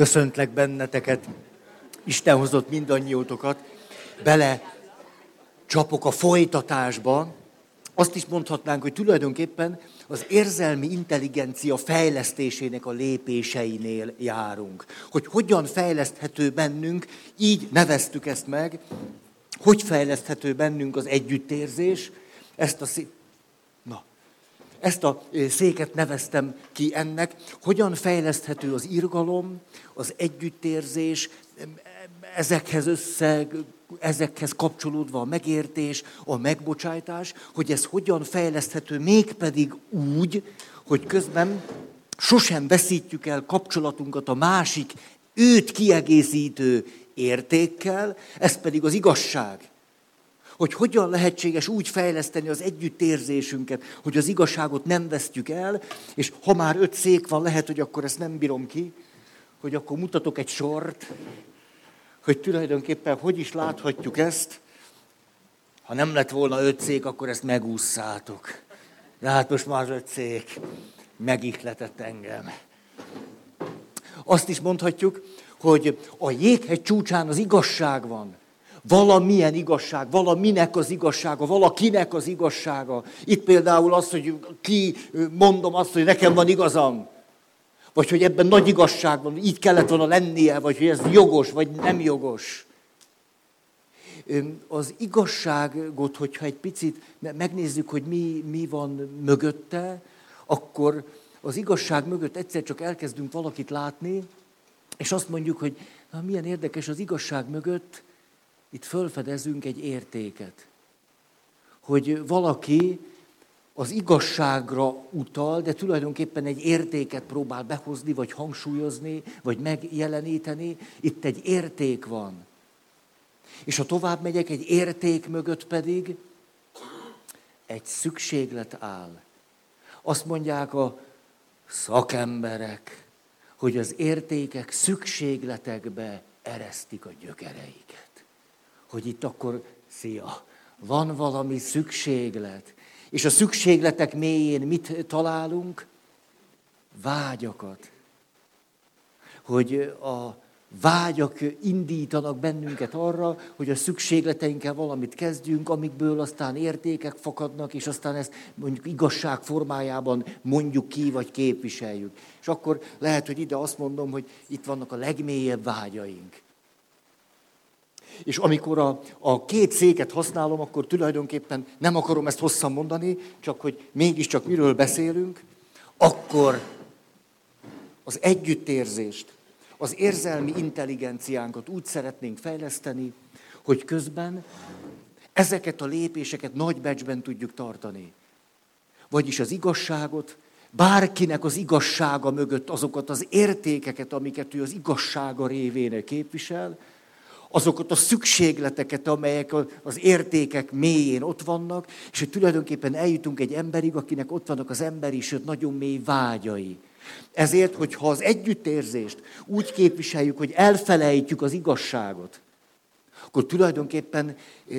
Köszöntlek benneteket, Isten hozott mindannyiótokat, bele csapok a folytatásba. Azt is mondhatnánk, hogy tulajdonképpen az érzelmi intelligencia fejlesztésének a lépéseinél járunk. Hogy hogyan fejleszthető bennünk, így neveztük ezt meg, hogy fejleszthető bennünk az együttérzés, ezt a ezt a széket neveztem ki ennek, hogyan fejleszthető az irgalom, az együttérzés, ezekhez össze, ezekhez kapcsolódva a megértés, a megbocsájtás, hogy ez hogyan fejleszthető mégpedig úgy, hogy közben sosem veszítjük el kapcsolatunkat a másik, őt kiegészítő értékkel, ez pedig az igazság hogy hogyan lehetséges úgy fejleszteni az együttérzésünket, hogy az igazságot nem vesztjük el, és ha már öt szék van, lehet, hogy akkor ezt nem bírom ki, hogy akkor mutatok egy sort, hogy tulajdonképpen hogy is láthatjuk ezt, ha nem lett volna öt szék, akkor ezt megúszszátok. De hát most már öt szék megihletett engem. Azt is mondhatjuk, hogy a jéghegy csúcsán az igazság van valamilyen igazság, valaminek az igazsága, valakinek az igazsága. Itt például az, hogy ki mondom azt, hogy nekem van igazam. Vagy hogy ebben nagy igazság van, így kellett volna lennie, vagy hogy ez jogos, vagy nem jogos. Az igazságot, hogyha egy picit megnézzük, hogy mi, mi van mögötte, akkor az igazság mögött egyszer csak elkezdünk valakit látni, és azt mondjuk, hogy na, milyen érdekes az igazság mögött, itt fölfedezünk egy értéket. Hogy valaki az igazságra utal, de tulajdonképpen egy értéket próbál behozni, vagy hangsúlyozni, vagy megjeleníteni. Itt egy érték van. És ha tovább megyek, egy érték mögött pedig egy szükséglet áll. Azt mondják a szakemberek, hogy az értékek szükségletekbe eresztik a gyökereiket hogy itt akkor, szia, van valami szükséglet. És a szükségletek mélyén mit találunk? Vágyakat. Hogy a vágyak indítanak bennünket arra, hogy a szükségleteinkkel valamit kezdjünk, amikből aztán értékek fakadnak, és aztán ezt mondjuk igazság formájában mondjuk ki, vagy képviseljük. És akkor lehet, hogy ide azt mondom, hogy itt vannak a legmélyebb vágyaink. És amikor a, a két széket használom, akkor tulajdonképpen nem akarom ezt hosszan mondani, csak hogy mégiscsak miről beszélünk, akkor az együttérzést, az érzelmi intelligenciánkat úgy szeretnénk fejleszteni, hogy közben ezeket a lépéseket nagy becsben tudjuk tartani. Vagyis az igazságot, bárkinek az igazsága mögött azokat az értékeket, amiket ő az igazsága révén képvisel, azokat a szükségleteket, amelyek az értékek mélyén ott vannak, és hogy tulajdonképpen eljutunk egy emberig, akinek ott vannak az emberi, sőt nagyon mély vágyai. Ezért, hogyha az együttérzést úgy képviseljük, hogy elfelejtjük az igazságot, akkor tulajdonképpen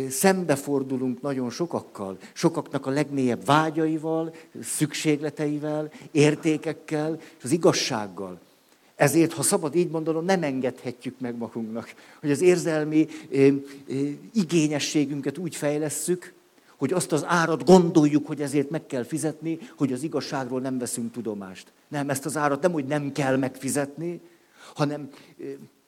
szembefordulunk nagyon sokakkal, sokaknak a legmélyebb vágyaival, szükségleteivel, értékekkel, és az igazsággal. Ezért, ha szabad így mondanom, nem engedhetjük meg magunknak, hogy az érzelmi igényességünket úgy fejlesszük, hogy azt az árat gondoljuk, hogy ezért meg kell fizetni, hogy az igazságról nem veszünk tudomást. Nem, ezt az árat nem, hogy nem kell megfizetni, hanem,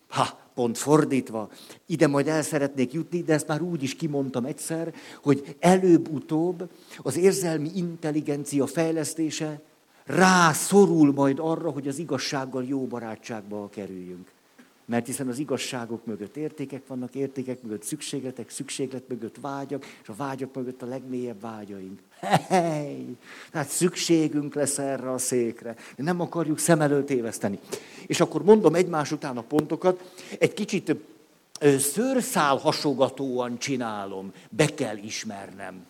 ha, pont fordítva, ide majd el szeretnék jutni, de ezt már úgy is kimondtam egyszer, hogy előbb-utóbb az érzelmi intelligencia fejlesztése rászorul majd arra, hogy az igazsággal jó barátságba kerüljünk. Mert hiszen az igazságok mögött értékek vannak, értékek mögött szükségletek, szükséglet mögött vágyak, és a vágyak mögött a legmélyebb vágyaink. Hey! Tehát szükségünk lesz erre a székre. Nem akarjuk szem előtt éveszteni. És akkor mondom egymás után a pontokat, egy kicsit szőrszál hasogatóan csinálom, be kell ismernem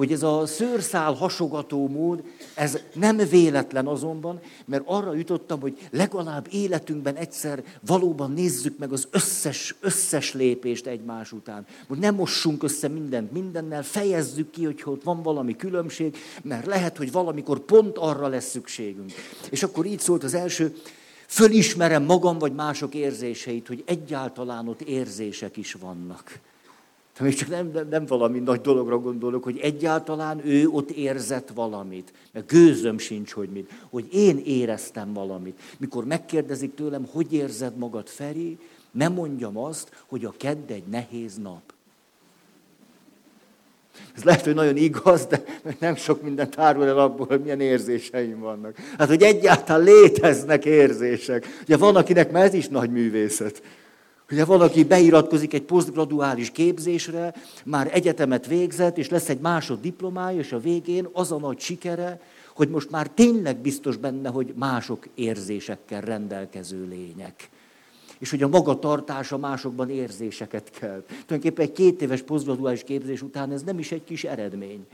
hogy ez a szőrszál hasogató mód, ez nem véletlen azonban, mert arra jutottam, hogy legalább életünkben egyszer valóban nézzük meg az összes, összes lépést egymás után. Hogy nem mossunk össze mindent mindennel, fejezzük ki, hogy ott van valami különbség, mert lehet, hogy valamikor pont arra lesz szükségünk. És akkor így szólt az első, Fölismerem magam vagy mások érzéseit, hogy egyáltalán ott érzések is vannak. De még csak nem, nem, nem valami nagy dologra gondolok, hogy egyáltalán ő ott érzett valamit. Mert gőzöm sincs, hogy mit. Hogy én éreztem valamit. Mikor megkérdezik tőlem, hogy érzed magad, Feri, nem mondjam azt, hogy a kedd egy nehéz nap. Ez lehet, hogy nagyon igaz, de nem sok mindent árul el abból, hogy milyen érzéseim vannak. Hát, hogy egyáltalán léteznek érzések. Ugye van, akinek már ez is nagy művészet. Ugye van, aki beiratkozik egy posztgraduális képzésre, már egyetemet végzett, és lesz egy másoddiplomája, és a végén az a nagy sikere, hogy most már tényleg biztos benne, hogy mások érzésekkel rendelkező lények és hogy a magatartása másokban érzéseket kell. Tulajdonképpen egy két éves posztgraduális képzés után ez nem is egy kis eredmény.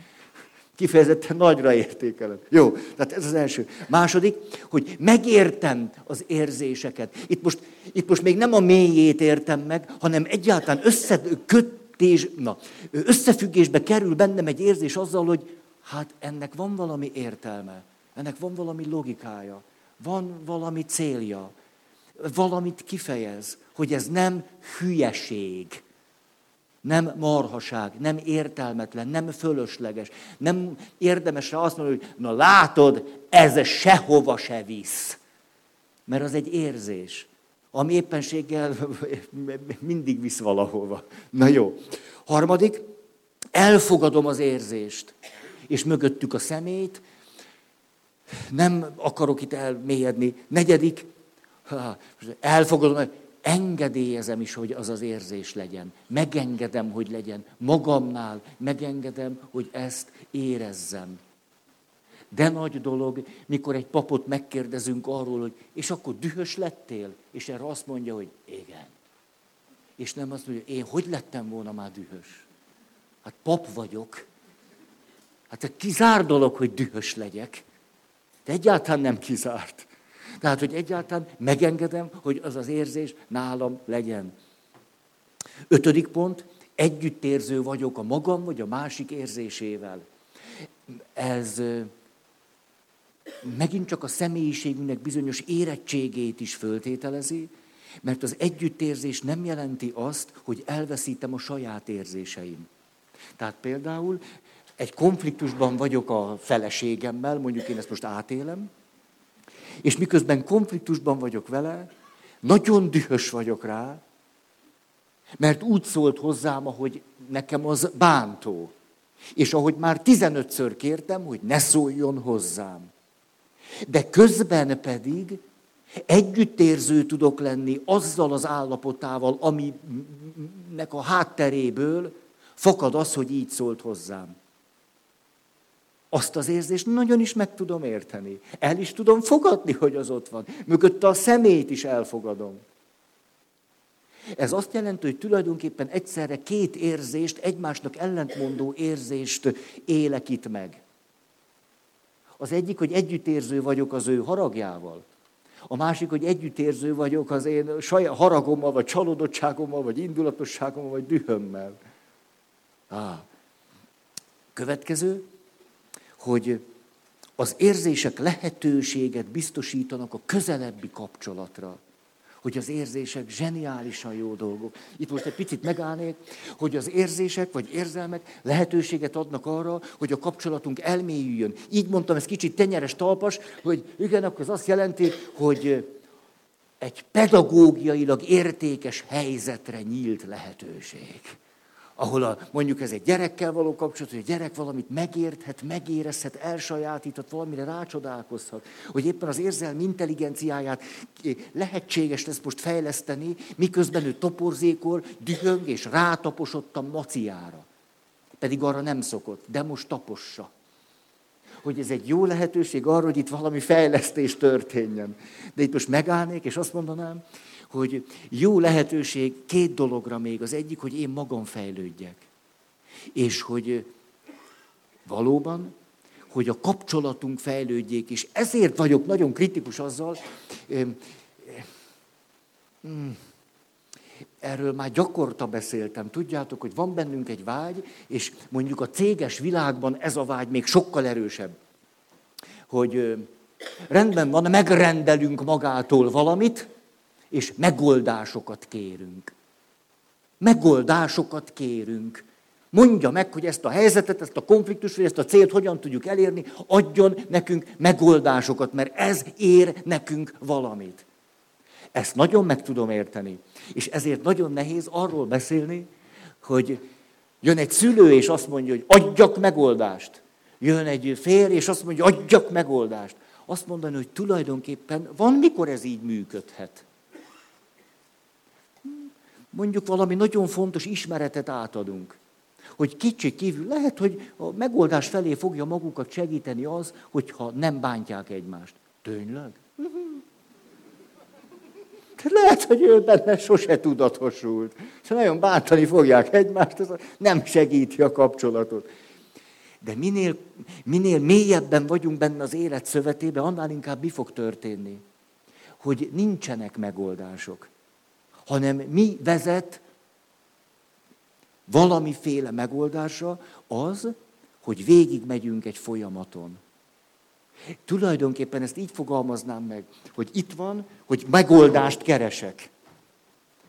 Kifejezetten nagyra értékelem. Jó, tehát ez az első. Második, hogy megértem az érzéseket. Itt most, itt most még nem a mélyét értem meg, hanem egyáltalán összekötés, na, összefüggésbe kerül bennem egy érzés azzal, hogy hát ennek van valami értelme, ennek van valami logikája, van valami célja, valamit kifejez, hogy ez nem hülyeség, nem marhaság, nem értelmetlen, nem fölösleges, nem érdemes rá azt mondani, hogy na látod, ez sehova se visz. Mert az egy érzés, ami éppenséggel mindig visz valahova. Na jó. Harmadik, elfogadom az érzést, és mögöttük a szemét, nem akarok itt elmélyedni. Negyedik, elfogadom, engedélyezem is, hogy az az érzés legyen. Megengedem, hogy legyen. Magamnál megengedem, hogy ezt érezzem. De nagy dolog, mikor egy papot megkérdezünk arról, hogy és akkor dühös lettél? És erre azt mondja, hogy igen. És nem azt mondja, én hogy lettem volna már dühös? Hát pap vagyok. Hát kizár dolog, hogy dühös legyek. De egyáltalán nem kizárt. Tehát, hogy egyáltalán megengedem, hogy az az érzés nálam legyen. Ötödik pont, együttérző vagyok a magam vagy a másik érzésével. Ez megint csak a személyiségünknek bizonyos érettségét is föltételezi, mert az együttérzés nem jelenti azt, hogy elveszítem a saját érzéseim. Tehát például egy konfliktusban vagyok a feleségemmel, mondjuk én ezt most átélem, és miközben konfliktusban vagyok vele, nagyon dühös vagyok rá, mert úgy szólt hozzám, ahogy nekem az bántó. És ahogy már 15-ször kértem, hogy ne szóljon hozzám. De közben pedig együttérző tudok lenni azzal az állapotával, aminek a hátteréből fakad az, hogy így szólt hozzám. Azt az érzést nagyon is meg tudom érteni. El is tudom fogadni, hogy az ott van. Mögötte a szemét is elfogadom. Ez azt jelenti, hogy tulajdonképpen egyszerre két érzést, egymásnak ellentmondó érzést élek itt meg. Az egyik, hogy együttérző vagyok az ő haragjával. A másik, hogy együttérző vagyok az én saját haragommal, vagy csalódottságommal, vagy indulatosságommal, vagy dühömmel. Ah. Következő, hogy az érzések lehetőséget biztosítanak a közelebbi kapcsolatra. Hogy az érzések zseniálisan jó dolgok. Itt most egy picit megállnék, hogy az érzések vagy érzelmek lehetőséget adnak arra, hogy a kapcsolatunk elmélyüljön. Így mondtam, ez kicsit tenyeres talpas, hogy igen, akkor az azt jelenti, hogy egy pedagógiailag értékes helyzetre nyílt lehetőség ahol a, mondjuk ez egy gyerekkel való kapcsolat, hogy a gyerek valamit megérthet, megérezhet, elsajátíthat, valamire rácsodálkozhat, hogy éppen az érzelmi intelligenciáját lehetséges lesz most fejleszteni, miközben ő toporzékol, dühöng és rátaposott a maciára. Pedig arra nem szokott, de most tapossa. Hogy ez egy jó lehetőség arra, hogy itt valami fejlesztés történjen. De itt most megállnék, és azt mondanám, hogy jó lehetőség két dologra még. Az egyik, hogy én magam fejlődjek. És hogy valóban, hogy a kapcsolatunk fejlődjék, és ezért vagyok nagyon kritikus azzal, erről már gyakorta beszéltem. Tudjátok, hogy van bennünk egy vágy, és mondjuk a céges világban ez a vágy még sokkal erősebb. Hogy Rendben van, megrendelünk magától valamit, és megoldásokat kérünk. Megoldásokat kérünk. Mondja meg, hogy ezt a helyzetet, ezt a konfliktust, vagy ezt a célt hogyan tudjuk elérni, adjon nekünk megoldásokat, mert ez ér nekünk valamit. Ezt nagyon meg tudom érteni. És ezért nagyon nehéz arról beszélni, hogy jön egy szülő, és azt mondja, hogy adjak megoldást. Jön egy férj, és azt mondja, adjak megoldást. Azt mondani, hogy tulajdonképpen van, mikor ez így működhet. Mondjuk valami nagyon fontos ismeretet átadunk. Hogy kicsit kívül lehet, hogy a megoldás felé fogja magukat segíteni az, hogyha nem bántják egymást. Tényleg? Lehet, hogy ő benne sose tudatosult. És nagyon bántani fogják egymást, ez nem segíti a kapcsolatot. De minél, minél mélyebben vagyunk benne az élet szövetében, annál inkább mi fog történni? Hogy nincsenek megoldások, hanem mi vezet valamiféle megoldása az, hogy végigmegyünk egy folyamaton. Tulajdonképpen ezt így fogalmaznám meg, hogy itt van, hogy megoldást keresek.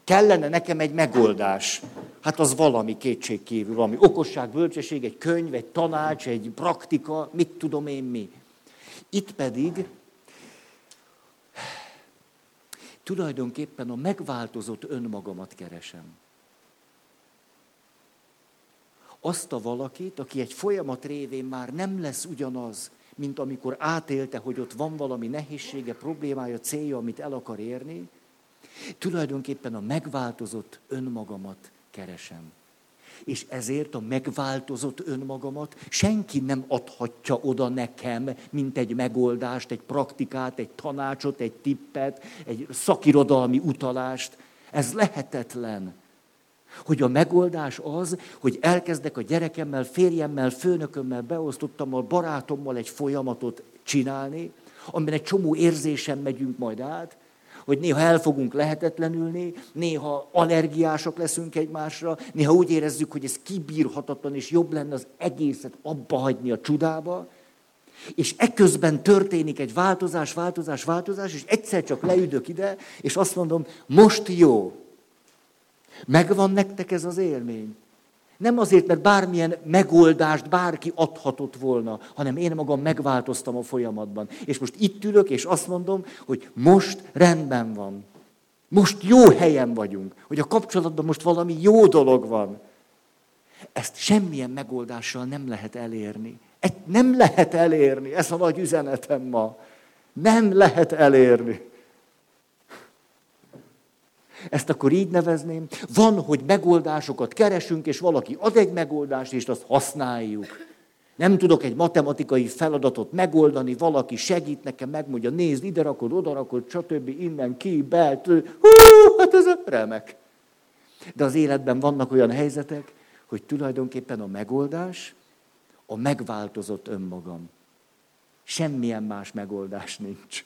Kellene nekem egy megoldás. Hát az valami kétségkívül, valami okosság, bölcsesség, egy könyv, egy tanács, egy praktika, mit tudom én mi. Itt pedig tulajdonképpen a megváltozott önmagamat keresem. Azt a valakit, aki egy folyamat révén már nem lesz ugyanaz, mint amikor átélte, hogy ott van valami nehézsége, problémája, célja, amit el akar érni, tulajdonképpen a megváltozott önmagamat keresem. És ezért a megváltozott önmagamat senki nem adhatja oda nekem, mint egy megoldást, egy praktikát, egy tanácsot, egy tippet, egy szakirodalmi utalást. Ez lehetetlen. Hogy a megoldás az, hogy elkezdek a gyerekemmel, férjemmel, főnökömmel, beosztottammal, barátommal egy folyamatot csinálni, amiben egy csomó érzésem megyünk majd át, hogy néha el fogunk lehetetlenülni, néha allergiások leszünk egymásra, néha úgy érezzük, hogy ez kibírhatatlan, és jobb lenne az egészet abba hagyni a csudába, és ekközben történik egy változás, változás, változás, és egyszer csak leüdök ide, és azt mondom, most jó. Megvan nektek ez az élmény? Nem azért, mert bármilyen megoldást bárki adhatott volna, hanem én magam megváltoztam a folyamatban. És most itt ülök, és azt mondom, hogy most rendben van. Most jó helyen vagyunk, hogy a kapcsolatban most valami jó dolog van. Ezt semmilyen megoldással nem lehet elérni. Egy nem lehet elérni, ez a nagy üzenetem ma. Nem lehet elérni. Ezt akkor így nevezném. Van, hogy megoldásokat keresünk, és valaki ad egy megoldást, és azt használjuk. Nem tudok egy matematikai feladatot megoldani, valaki segít nekem, megmondja, nézd, ide rakod, oda rakod, stb. innen, ki, be, hú, hát ez remek. De az életben vannak olyan helyzetek, hogy tulajdonképpen a megoldás a megváltozott önmagam. Semmilyen más megoldás nincs.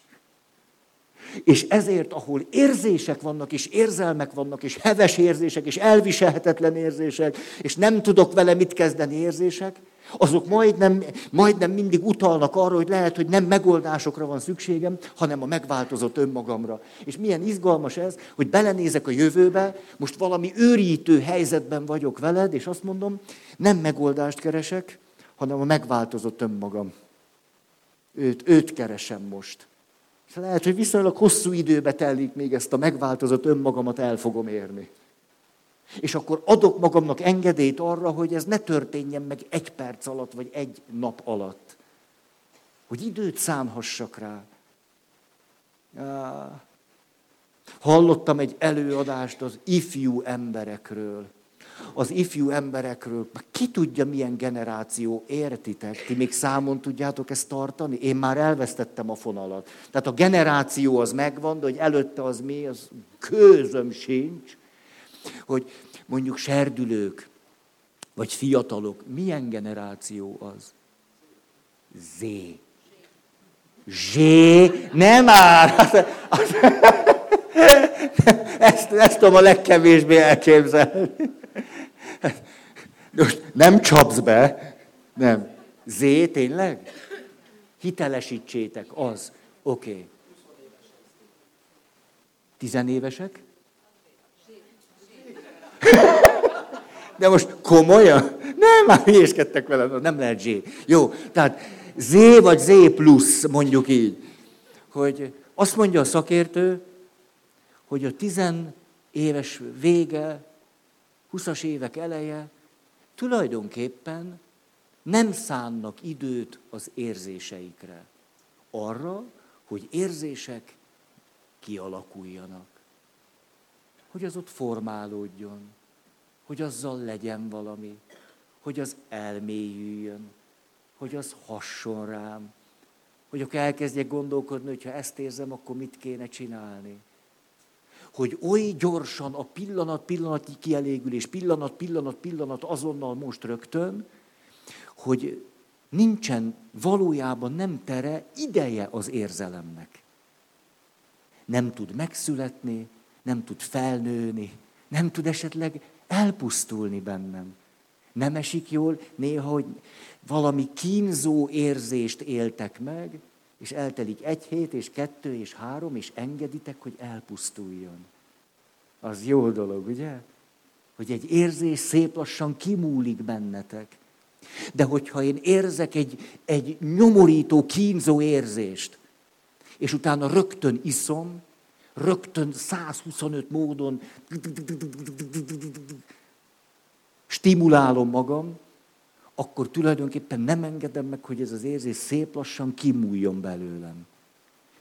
És ezért, ahol érzések vannak, és érzelmek vannak, és heves érzések, és elviselhetetlen érzések, és nem tudok vele mit kezdeni érzések, azok majdnem, majdnem mindig utalnak arra, hogy lehet, hogy nem megoldásokra van szükségem, hanem a megváltozott önmagamra. És milyen izgalmas ez, hogy belenézek a jövőbe, most valami őrítő helyzetben vagyok veled, és azt mondom, nem megoldást keresek, hanem a megváltozott önmagam. Őt, őt keresem most. És lehet, hogy viszonylag hosszú időbe telik, még ezt a megváltozott önmagamat el fogom érni. És akkor adok magamnak engedélyt arra, hogy ez ne történjen meg egy perc alatt, vagy egy nap alatt. Hogy időt szánhassak rá. Hallottam egy előadást az ifjú emberekről az ifjú emberekről, ki tudja milyen generáció, értitek? Ti még számon tudjátok ezt tartani? Én már elvesztettem a fonalat. Tehát a generáció az megvan, de hogy előtte az mi, az közöm sincs. Hogy mondjuk serdülők, vagy fiatalok, milyen generáció az? Z. Z. Nem már! Ezt, ezt tudom a legkevésbé elképzelni. Most nem csapsz be, nem. Z tényleg? Hitelesítsétek, az. Oké. Okay. Tizenévesek? De most komolyan? Nem, már hülyéskedtek vele, nem lehet Z. Jó, tehát Z vagy Z plusz, mondjuk így. Hogy azt mondja a szakértő, hogy a tizenéves vége, 20 évek eleje tulajdonképpen nem szánnak időt az érzéseikre. Arra, hogy érzések kialakuljanak. Hogy az ott formálódjon. Hogy azzal legyen valami. Hogy az elmélyüljön. Hogy az hasson rám. Hogy akkor elkezdjek gondolkodni, hogy ha ezt érzem, akkor mit kéne csinálni. Hogy oly gyorsan a pillanat, pillanati kielégülés, pillanat, pillanat, pillanat, azonnal most rögtön, hogy nincsen valójában nem tere, ideje az érzelemnek. Nem tud megszületni, nem tud felnőni, nem tud esetleg elpusztulni bennem. Nem esik jól néha, hogy valami kínzó érzést éltek meg, és eltelik egy hét, és kettő, és három, és engeditek, hogy elpusztuljon. Az jó dolog, ugye? Hogy egy érzés szép lassan kimúlik bennetek. De hogyha én érzek egy, egy nyomorító, kínzó érzést, és utána rögtön iszom, rögtön 125 módon stimulálom magam, akkor tulajdonképpen nem engedem meg, hogy ez az érzés szép lassan kimúljon belőlem.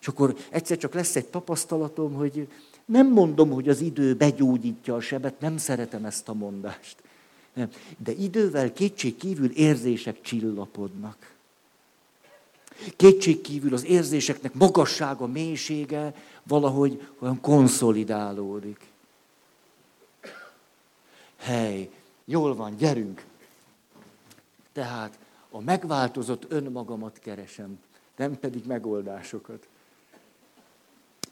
És akkor egyszer csak lesz egy tapasztalatom, hogy nem mondom, hogy az idő begyógyítja a sebet, nem szeretem ezt a mondást. Nem. De idővel kétség kívül érzések csillapodnak. Kétség kívül az érzéseknek magassága, mélysége valahogy olyan konszolidálódik. Hely, jól van, gyerünk. Tehát a megváltozott önmagamat keresem, nem pedig megoldásokat.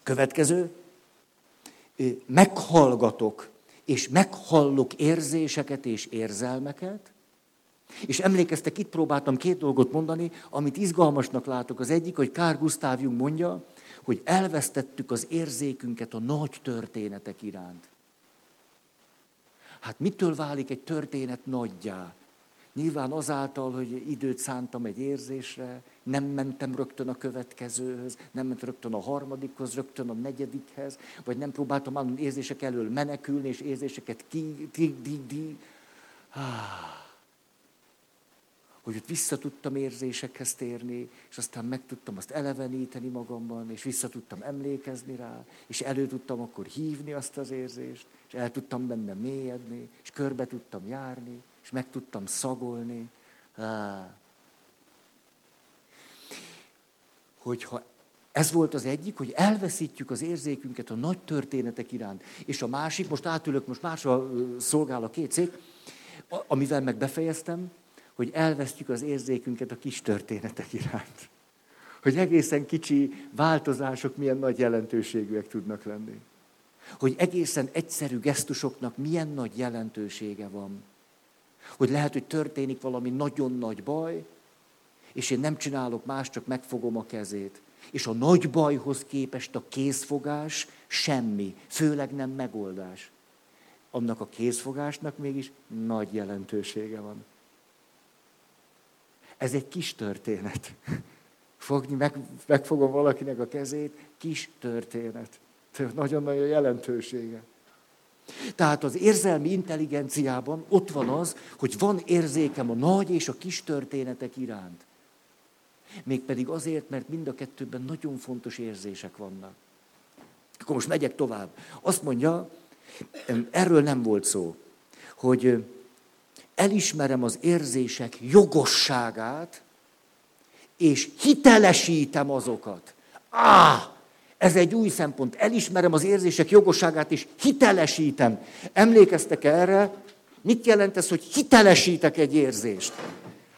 Következő, meghallgatok és meghallok érzéseket és érzelmeket, és emlékeztek, itt próbáltam két dolgot mondani, amit izgalmasnak látok. Az egyik, hogy Kár Gustav Jung mondja, hogy elvesztettük az érzékünket a nagy történetek iránt. Hát mitől válik egy történet nagyjá? Nyilván azáltal, hogy időt szántam egy érzésre, nem mentem rögtön a következőhöz, nem mentem rögtön a harmadikhoz, rögtön a negyedikhez, vagy nem próbáltam állandóan érzések elől menekülni, és érzéseket ki, di, di, di. Hogy ott vissza tudtam érzésekhez térni, és aztán meg tudtam azt eleveníteni magamban, és vissza tudtam emlékezni rá, és elő tudtam akkor hívni azt az érzést, és el tudtam benne mélyedni, és körbe tudtam járni, és meg tudtam szagolni. Hogyha ez volt az egyik, hogy elveszítjük az érzékünket a nagy történetek iránt. És a másik, most átülök, most másra szolgál a két szék, amivel meg befejeztem, hogy elvesztjük az érzékünket a kis történetek iránt. Hogy egészen kicsi változások milyen nagy jelentőségűek tudnak lenni. Hogy egészen egyszerű gesztusoknak milyen nagy jelentősége van. Hogy lehet, hogy történik valami nagyon nagy baj, és én nem csinálok más, csak megfogom a kezét. És a nagy bajhoz képest a kézfogás semmi, főleg nem megoldás. Annak a kézfogásnak mégis nagy jelentősége van. Ez egy kis történet. Fogni, meg, megfogom valakinek a kezét, kis történet. Nagyon-nagyon jelentősége. Tehát az érzelmi intelligenciában ott van az, hogy van érzékem a nagy és a kis történetek iránt. Mégpedig azért, mert mind a kettőben nagyon fontos érzések vannak. Akkor most megyek tovább. Azt mondja, erről nem volt szó, hogy elismerem az érzések jogosságát, és hitelesítem azokat. Á, ez egy új szempont. Elismerem az érzések jogosságát, és hitelesítem. Emlékeztek erre? Mit jelent ez, hogy hitelesítek egy érzést?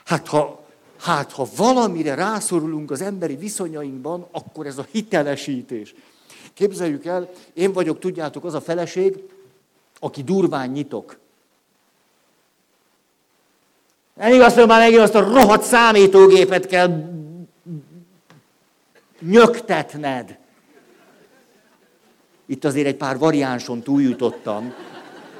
Hát ha, hát, ha valamire rászorulunk az emberi viszonyainkban, akkor ez a hitelesítés. Képzeljük el, én vagyok, tudjátok, az a feleség, aki durván nyitok. Nem igaz, hogy már megint azt a rohadt számítógépet kell nyögtetned. Itt azért egy pár variánson túljutottam.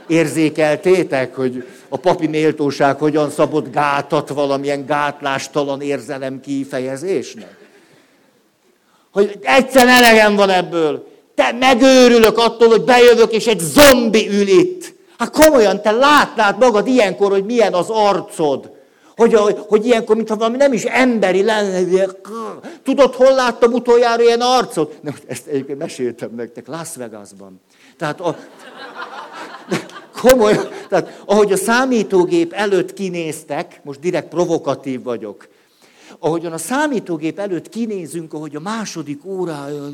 Érzékeltétek, hogy a papi méltóság hogyan szabott gátat valamilyen gátlástalan érzelem kifejezésnek? Hogy egyszer elegem van ebből. Te megőrülök attól, hogy bejövök, és egy zombi ül itt. Hát komolyan, te látnád magad ilyenkor, hogy milyen az arcod. Hogy, hogy ilyenkor, mintha valami nem is emberi lenne. Tudod, hol láttam utoljára ilyen arcot? Nem, ezt egyébként meséltem nektek, Las Vegasban. Tehát a, komoly, tehát ahogy a számítógép előtt kinéztek, most direkt provokatív vagyok, ahogyan a számítógép előtt kinézünk, ahogy a második órája,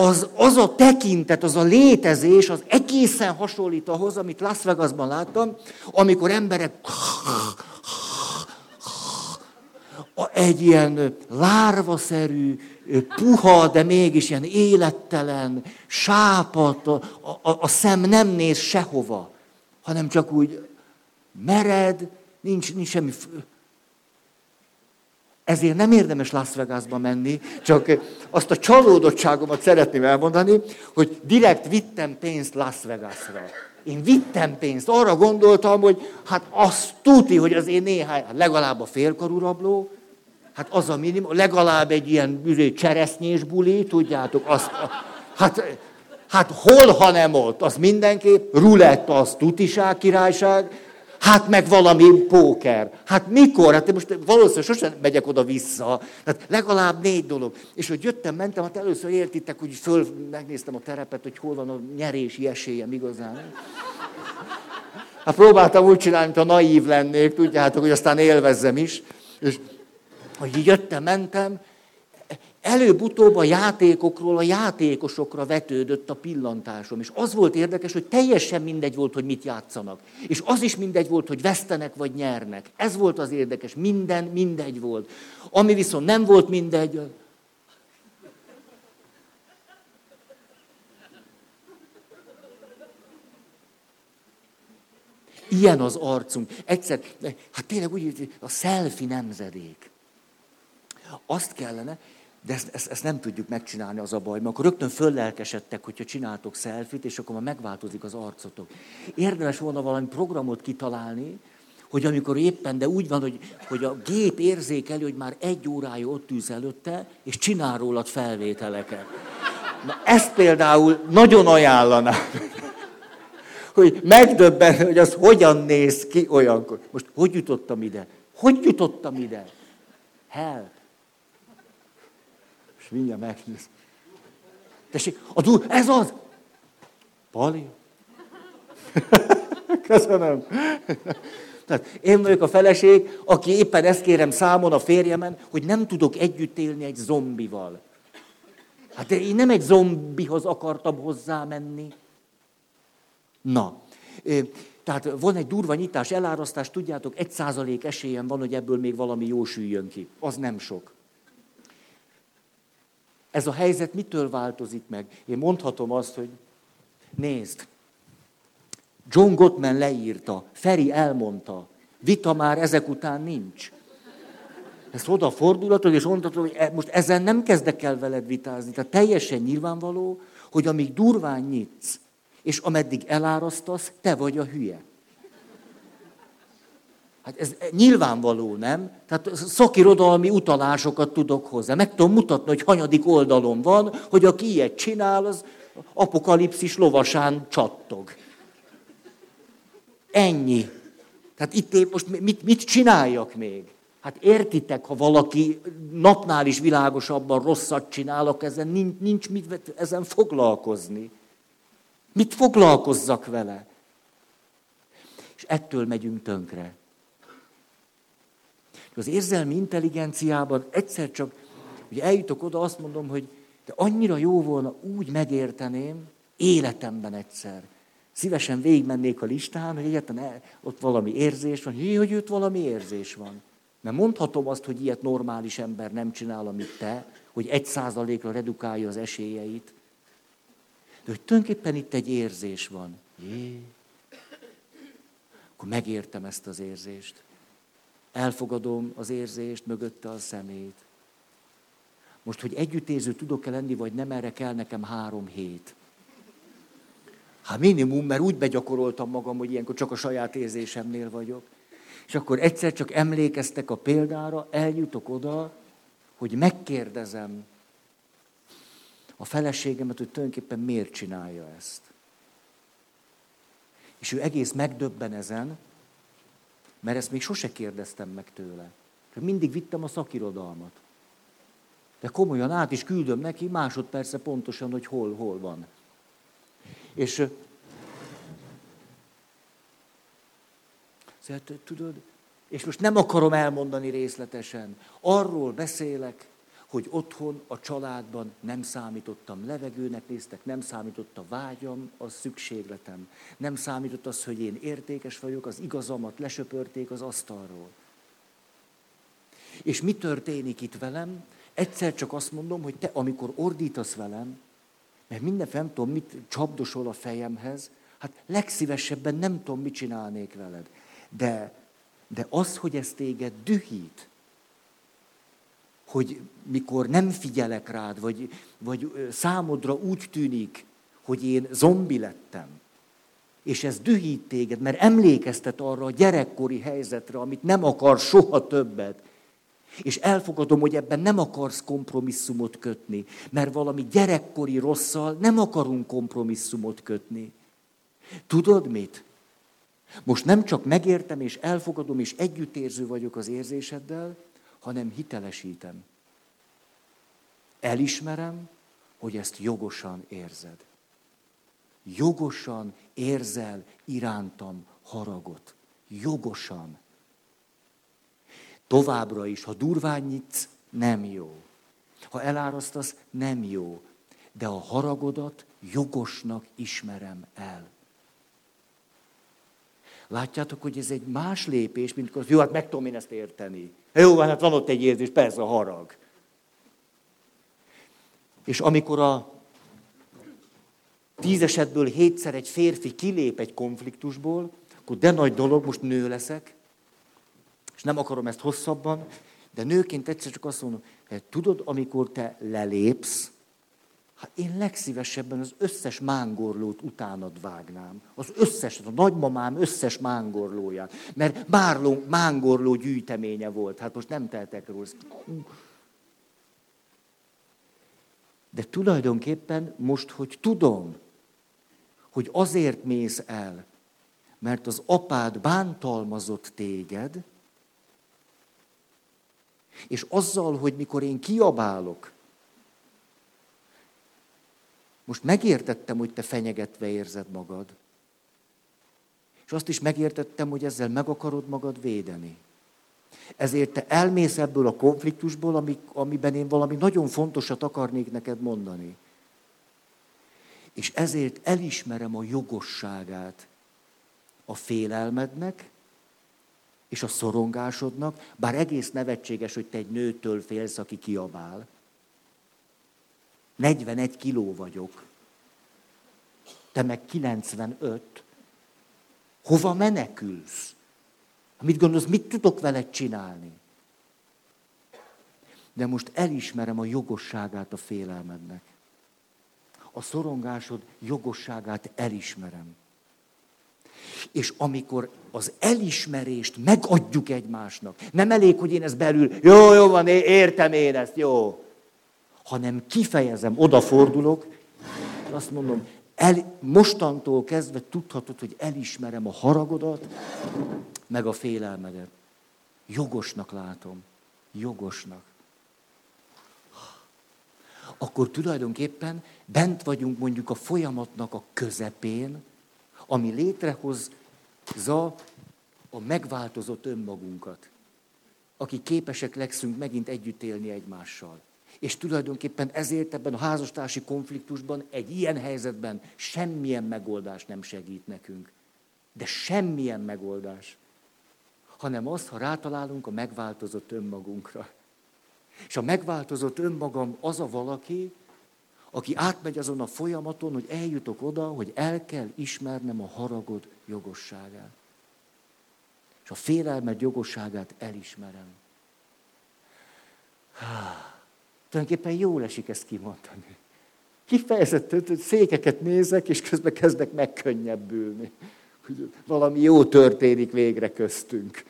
az, az a tekintet, az a létezés, az egészen hasonlít ahhoz, amit Las Vegasban láttam, amikor emberek egy ilyen lárvaszerű, puha, de mégis ilyen élettelen, sápat, a, a, a szem nem néz sehova, hanem csak úgy mered, nincs, nincs semmi ezért nem érdemes Las Vegasba menni, csak azt a csalódottságomat szeretném elmondani, hogy direkt vittem pénzt Las Vegasra. Én vittem pénzt, arra gondoltam, hogy hát azt tuti, hogy az én néhány, hát legalább a félkarú rabló, hát az a minimum, legalább egy ilyen cseresznyés buli, tudjátok, azt, hát, hát hol, ha nem ott, az mindenképp, ruletta, az tutiság, királyság, Hát meg valami póker. Hát mikor? Hát most valószínűleg sosem megyek oda-vissza. Hát legalább négy dolog. És hogy jöttem, mentem, hát először értitek, hogy föl megnéztem a terepet, hogy hol van a nyerési esélyem igazán. Hát próbáltam úgy csinálni, mint a naív lennék, tudjátok, hogy aztán élvezzem is. És hogy jöttem, mentem, előbb-utóbb a játékokról a játékosokra vetődött a pillantásom. És az volt érdekes, hogy teljesen mindegy volt, hogy mit játszanak. És az is mindegy volt, hogy vesztenek vagy nyernek. Ez volt az érdekes. Minden mindegy volt. Ami viszont nem volt mindegy, Ilyen az arcunk. Egyszer, hát tényleg úgy, a szelfi nemzedék. Azt kellene, de ezt, ezt, ezt nem tudjuk megcsinálni, az a baj, mert akkor rögtön föllelkesedtek, hogyha csináltok szelfit, és akkor már megváltozik az arcotok. Érdemes volna valami programot kitalálni, hogy amikor éppen, de úgy van, hogy, hogy a gép érzékeli, hogy már egy órája ott ülsz előtte, és csinál rólad felvételeket. Na ezt például nagyon ajánlanám. hogy megdöbben, hogy az hogyan néz ki olyankor. Most hogy jutottam ide? Hogy jutottam ide? Hell mindjárt megnéz. Tessék, a dur, ez az! Pali? Köszönöm. Tehát én vagyok a feleség, aki éppen ezt kérem számon a férjemen, hogy nem tudok együtt élni egy zombival. Hát én nem egy zombihoz akartam hozzá menni. Na, tehát van egy durva nyitás, elárasztás, tudjátok, egy százalék esélyen van, hogy ebből még valami jó süljön ki. Az nem sok. Ez a helyzet mitől változik meg? Én mondhatom azt, hogy nézd, John Gottman leírta, Feri elmondta, vita már ezek után nincs. Ezt odafordulhatod, és mondhatod, hogy e, most ezen nem kezdek el veled vitázni. Tehát teljesen nyilvánvaló, hogy amíg durván nyitsz, és ameddig elárasztasz, te vagy a hülye. Hát ez nyilvánvaló, nem? Tehát szakirodalmi utalásokat tudok hozzá. Meg tudom mutatni, hogy hanyadik oldalon van, hogy aki ilyet csinál, az apokalipszis lovasán csattog. Ennyi. Tehát itt én most mit, mit csináljak még? Hát értitek, ha valaki napnál is világosabban rosszat csinálok, ezen nincs, nincs mit ezen foglalkozni. Mit foglalkozzak vele? És ettől megyünk tönkre. Az érzelmi intelligenciában egyszer csak, hogy eljutok oda, azt mondom, hogy de annyira jó volna, úgy megérteném, életemben egyszer. Szívesen végigmennék a listán, hogy egyetlen ott valami érzés van, hogy, hogy ott valami érzés van. Mert mondhatom azt, hogy ilyet normális ember nem csinál, amit te, hogy egy százalékra redukálja az esélyeit. De hogy tulajdonképpen itt egy érzés van. Jé. Akkor megértem ezt az érzést. Elfogadom az érzést, mögötte a szemét. Most, hogy együttérző tudok-e lenni, vagy nem, erre kell nekem három hét. Hát minimum, mert úgy begyakoroltam magam, hogy ilyenkor csak a saját érzésemnél vagyok. És akkor egyszer csak emlékeztek a példára, eljutok oda, hogy megkérdezem a feleségemet, hogy tulajdonképpen miért csinálja ezt. És ő egész megdöbben ezen, mert ezt még sose kérdeztem meg tőle. Mindig vittem a szakirodalmat. De komolyan át is küldöm neki másodperce pontosan, hogy hol, hol van. És szóval, tudod, és most nem akarom elmondani részletesen. Arról beszélek, hogy otthon, a családban nem számítottam levegőnek néztek, nem számított a vágyam, az szükségletem. Nem számított az, hogy én értékes vagyok, az igazamat lesöpörték az asztalról. És mi történik itt velem? Egyszer csak azt mondom, hogy te, amikor ordítasz velem, mert minden nem tudom, mit csapdosol a fejemhez, hát legszívesebben nem tudom, mit csinálnék veled. De, de az, hogy ez téged dühít, hogy mikor nem figyelek rád, vagy, vagy számodra úgy tűnik, hogy én zombi lettem, és ez dühít téged, mert emlékeztet arra a gyerekkori helyzetre, amit nem akar soha többet. És elfogadom, hogy ebben nem akarsz kompromisszumot kötni, mert valami gyerekkori rosszal nem akarunk kompromisszumot kötni. Tudod mit? Most nem csak megértem és elfogadom és együttérző vagyok az érzéseddel, hanem hitelesítem. Elismerem, hogy ezt jogosan érzed. Jogosan érzel irántam haragot. Jogosan. Továbbra is, ha durván nyitsz, nem jó. Ha elárasztasz, nem jó. De a haragodat jogosnak ismerem el. Látjátok, hogy ez egy más lépés, mint hogy jó, hát meg tudom én ezt érteni. Jó, hát van ott egy érzés, persze a harag. És amikor a tíz esetből hétszer egy férfi kilép egy konfliktusból, akkor de nagy dolog, most nő leszek, és nem akarom ezt hosszabban, de nőként egyszer csak azt mondom, hogy tudod, amikor te lelépsz, Hát én legszívesebben az összes mángorlót utánad vágnám. Az összes, a nagymamám összes mángorlóját. Mert bárló, mángorló gyűjteménye volt. Hát most nem teltek róla. De tulajdonképpen most, hogy tudom, hogy azért mész el, mert az apád bántalmazott téged, és azzal, hogy mikor én kiabálok, most megértettem, hogy te fenyegetve érzed magad. És azt is megértettem, hogy ezzel meg akarod magad védeni. Ezért te elmész ebből a konfliktusból, amiben én valami nagyon fontosat akarnék neked mondani. És ezért elismerem a jogosságát a félelmednek és a szorongásodnak, bár egész nevetséges, hogy te egy nőtől félsz, aki kiabál. 41 kiló vagyok. Te meg 95. Hova menekülsz? Mit gondolsz, mit tudok veled csinálni? De most elismerem a jogosságát a félelmednek. A szorongásod jogosságát elismerem. És amikor az elismerést megadjuk egymásnak, nem elég, hogy én ezt belül, jó, jó van, értem én ezt, jó hanem kifejezem, odafordulok, és azt mondom, el, mostantól kezdve tudhatod, hogy elismerem a haragodat, meg a félelmedet. Jogosnak látom. Jogosnak. Akkor tulajdonképpen bent vagyunk mondjuk a folyamatnak a közepén, ami létrehozza a megváltozott önmagunkat, aki képesek leszünk megint együtt élni egymással. És tulajdonképpen ezért ebben a házastársi konfliktusban, egy ilyen helyzetben semmilyen megoldás nem segít nekünk. De semmilyen megoldás. Hanem az, ha rátalálunk a megváltozott önmagunkra. És a megváltozott önmagam az a valaki, aki átmegy azon a folyamaton, hogy eljutok oda, hogy el kell ismernem a haragod jogosságát. És a félelmed jogosságát elismerem. Tulajdonképpen jól esik ezt kimondani. Kifejezetten székeket nézek, és közben kezdek megkönnyebbülni. Hogy valami jó történik végre köztünk.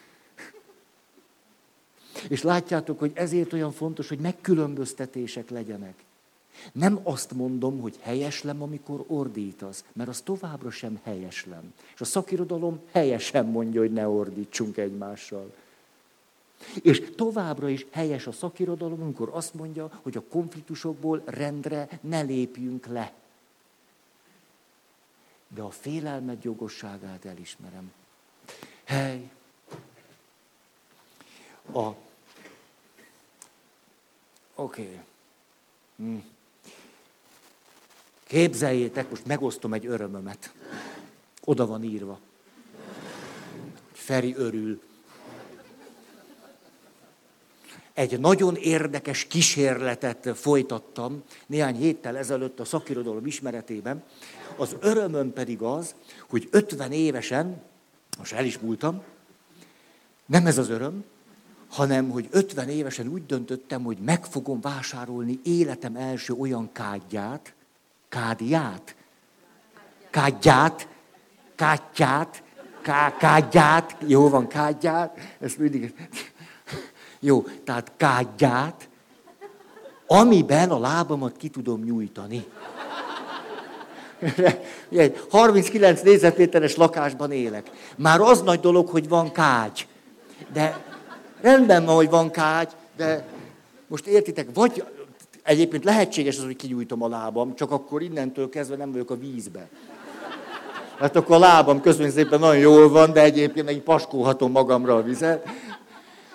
És látjátok, hogy ezért olyan fontos, hogy megkülönböztetések legyenek. Nem azt mondom, hogy helyeslem, amikor ordítasz, mert az továbbra sem helyeslem. És a szakirodalom helyesen mondja, hogy ne ordítsunk egymással. És továbbra is helyes a szakirodalom, amikor azt mondja, hogy a konfliktusokból rendre ne lépjünk le. De a félelmet jogosságát elismerem. Hely! A... Oké. Okay. Hm. Képzeljétek, most megosztom egy örömömet. Oda van írva. Feri örül. Egy nagyon érdekes kísérletet folytattam néhány héttel ezelőtt a szakirodalom ismeretében. Az örömöm pedig az, hogy 50 évesen, most el is múltam, nem ez az öröm, hanem hogy 50 évesen úgy döntöttem, hogy meg fogom vásárolni életem első olyan kádját? Kádját? Kátját? Ká, kádját? Jó van, kádját? Ezt mindig... Jó, tehát kádját, amiben a lábamat ki tudom nyújtani. 39 négyzetméteres lakásban élek. Már az nagy dolog, hogy van kágy. De rendben van, hogy van kágy, de most értitek, vagy Egyébként lehetséges az, hogy kinyújtom a lábam, csak akkor innentől kezdve nem vagyok a vízbe. Hát akkor a lábam közben szépen nagyon jól van, de egyébként meg paskolhatom magamra a vizet.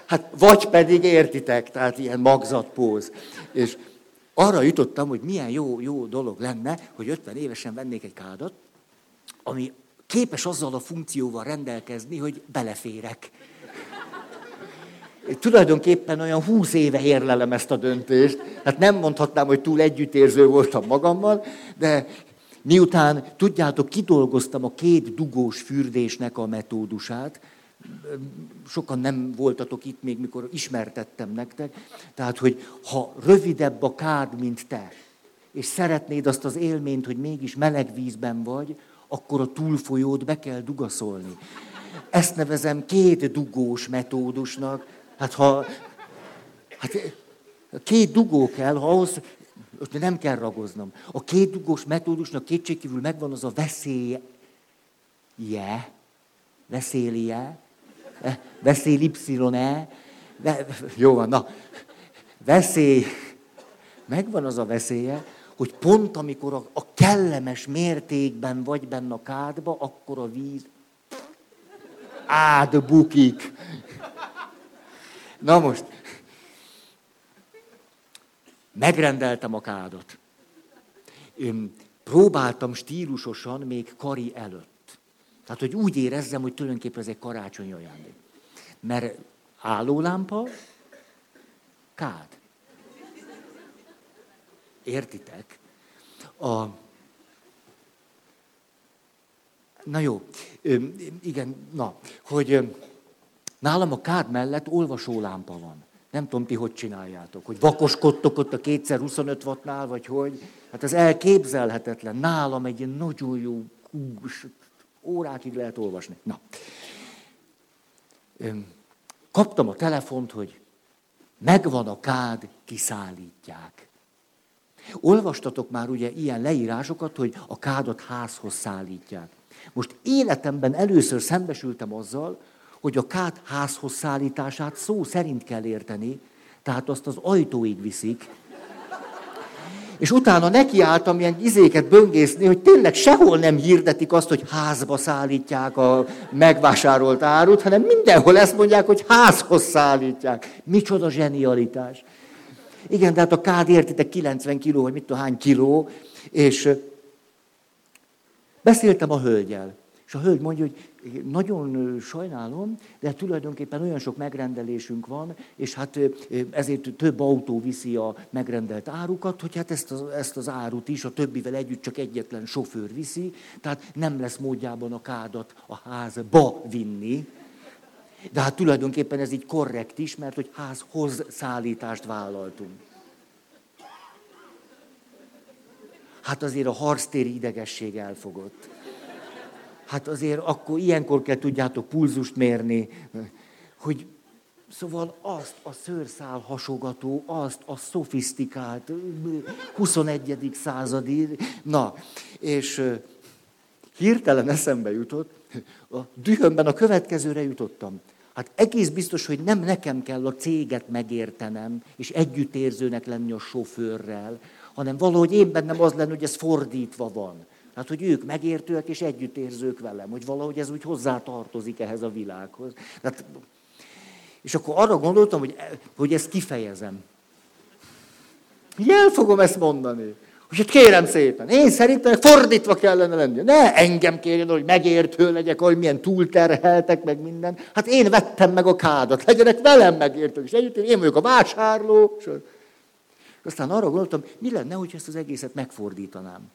Hát vagy pedig értitek, tehát ilyen magzatpóz. És arra jutottam, hogy milyen jó, jó dolog lenne, hogy 50 évesen vennék egy kádat, ami képes azzal a funkcióval rendelkezni, hogy beleférek tulajdonképpen olyan húsz éve érlelem ezt a döntést. Hát nem mondhatnám, hogy túl együttérző voltam magammal, de miután, tudjátok, kidolgoztam a két dugós fürdésnek a metódusát, sokan nem voltatok itt még, mikor ismertettem nektek, tehát, hogy ha rövidebb a kád, mint te, és szeretnéd azt az élményt, hogy mégis meleg vízben vagy, akkor a túlfolyót be kell dugaszolni. Ezt nevezem két dugós metódusnak, Hát ha... Hát két dugó kell, ha ahhoz, ott nem kell ragoznom. A két dugós metódusnak kétségkívül megvan az a veszélye, veszélye, veszély y-e, jó van, na, veszély, megvan az a veszélye, hogy pont amikor a, a kellemes mértékben vagy benne a kádba, akkor a víz átbukik. Na most, megrendeltem a kádot. Én próbáltam stílusosan még kari előtt. Tehát, hogy úgy érezzem, hogy tulajdonképpen ez egy karácsonyi ajándék. Mert állólámpa, kád. Értitek? A... Na jó, igen, na, hogy Nálam a kád mellett olvasólámpa van. Nem tudom, ti hogy csináljátok, hogy vakoskodtok ott a kétszer 25 wattnál, vagy hogy. Hát ez elképzelhetetlen. Nálam egy nagyon jó kús, órákig lehet olvasni. Na. Kaptam a telefont, hogy megvan a kád, kiszállítják. Olvastatok már ugye ilyen leírásokat, hogy a kádat házhoz szállítják. Most életemben először szembesültem azzal, hogy a kát házhoz szállítását szó szerint kell érteni, tehát azt az ajtóig viszik. És utána nekiálltam ilyen izéket böngészni, hogy tényleg sehol nem hirdetik azt, hogy házba szállítják a megvásárolt árut, hanem mindenhol ezt mondják, hogy házhoz szállítják. Micsoda zsenialitás. Igen, de hát a kád értitek 90 kiló, vagy mit tudom, hány kiló, és beszéltem a hölgyel. És a hölgy mondja, hogy nagyon sajnálom, de tulajdonképpen olyan sok megrendelésünk van, és hát ezért több autó viszi a megrendelt árukat, hogy hát ezt az, ezt az árut is a többivel együtt csak egyetlen sofőr viszi, tehát nem lesz módjában a kádat a házba vinni. De hát tulajdonképpen ez így korrekt is, mert hogy házhoz szállítást vállaltunk. Hát azért a harctéri idegesség elfogott. Hát azért akkor ilyenkor kell tudjátok pulzust mérni, hogy Szóval azt a szőrszál hasogató, azt a szofisztikált, 21. századi, na, és hirtelen eszembe jutott, a dühömben a következőre jutottam. Hát egész biztos, hogy nem nekem kell a céget megértenem, és együttérzőnek lenni a sofőrrel, hanem valahogy én bennem az lenne, hogy ez fordítva van. Hát, hogy ők megértőek és együttérzők velem, hogy valahogy ez úgy hozzá tartozik ehhez a világhoz. Tehát, és akkor arra gondoltam, hogy, hogy ezt kifejezem. El fogom ezt mondani. Hogy hát kérem szépen, én szerintem fordítva kellene lenni. Ne engem kérjen, hogy megértő legyek, hogy milyen túlterheltek, meg minden. Hát én vettem meg a kádat, legyenek velem megértők. És együtt én vagyok a vásárló. És aztán arra gondoltam, mi lenne, hogy ezt az egészet megfordítanám.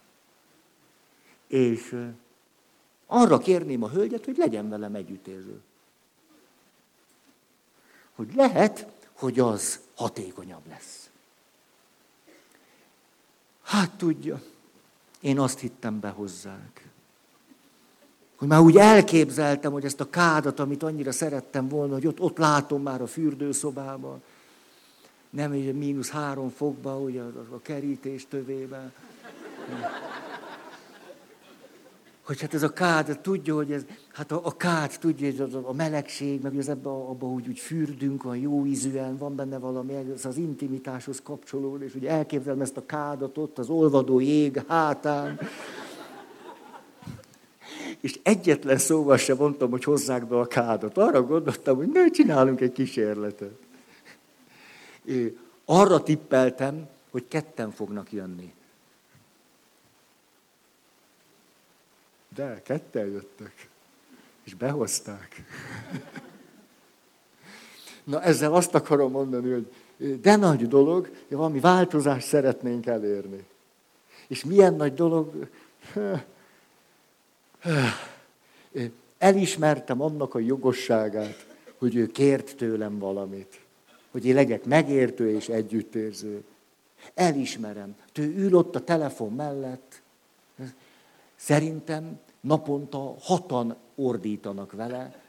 És arra kérném a hölgyet, hogy legyen velem együttérző. Hogy lehet, hogy az hatékonyabb lesz. Hát tudja, én azt hittem be hozzák. Hogy már úgy elképzeltem, hogy ezt a kádat, amit annyira szerettem volna, hogy ott, ott látom már a fürdőszobában, nem egy mínusz három fokba, ugye a, a kerítés tövében hogy hát ez a kád, tudja, hogy ez, hát a, a kád tudja, hogy a, a melegség, meg az ebbe, abba, hogy úgy fürdünk, van jó ízűen, van benne valami, ez az intimitáshoz kapcsolódó, és úgy elképzelem ezt a kádat ott az olvadó jég hátán. És egyetlen szóval sem mondtam, hogy hozzák be a kádat. Arra gondoltam, hogy ne csinálunk egy kísérletet. Arra tippeltem, hogy ketten fognak jönni. De, ketten jöttek. És behozták. Na ezzel azt akarom mondani, hogy de nagy dolog, hogy valami változást szeretnénk elérni. És milyen nagy dolog, elismertem annak a jogosságát, hogy ő kért tőlem valamit. Hogy én legyek megértő és együttérző. Elismerem. Ő ül ott a telefon mellett. Szerintem naponta hatan ordítanak vele,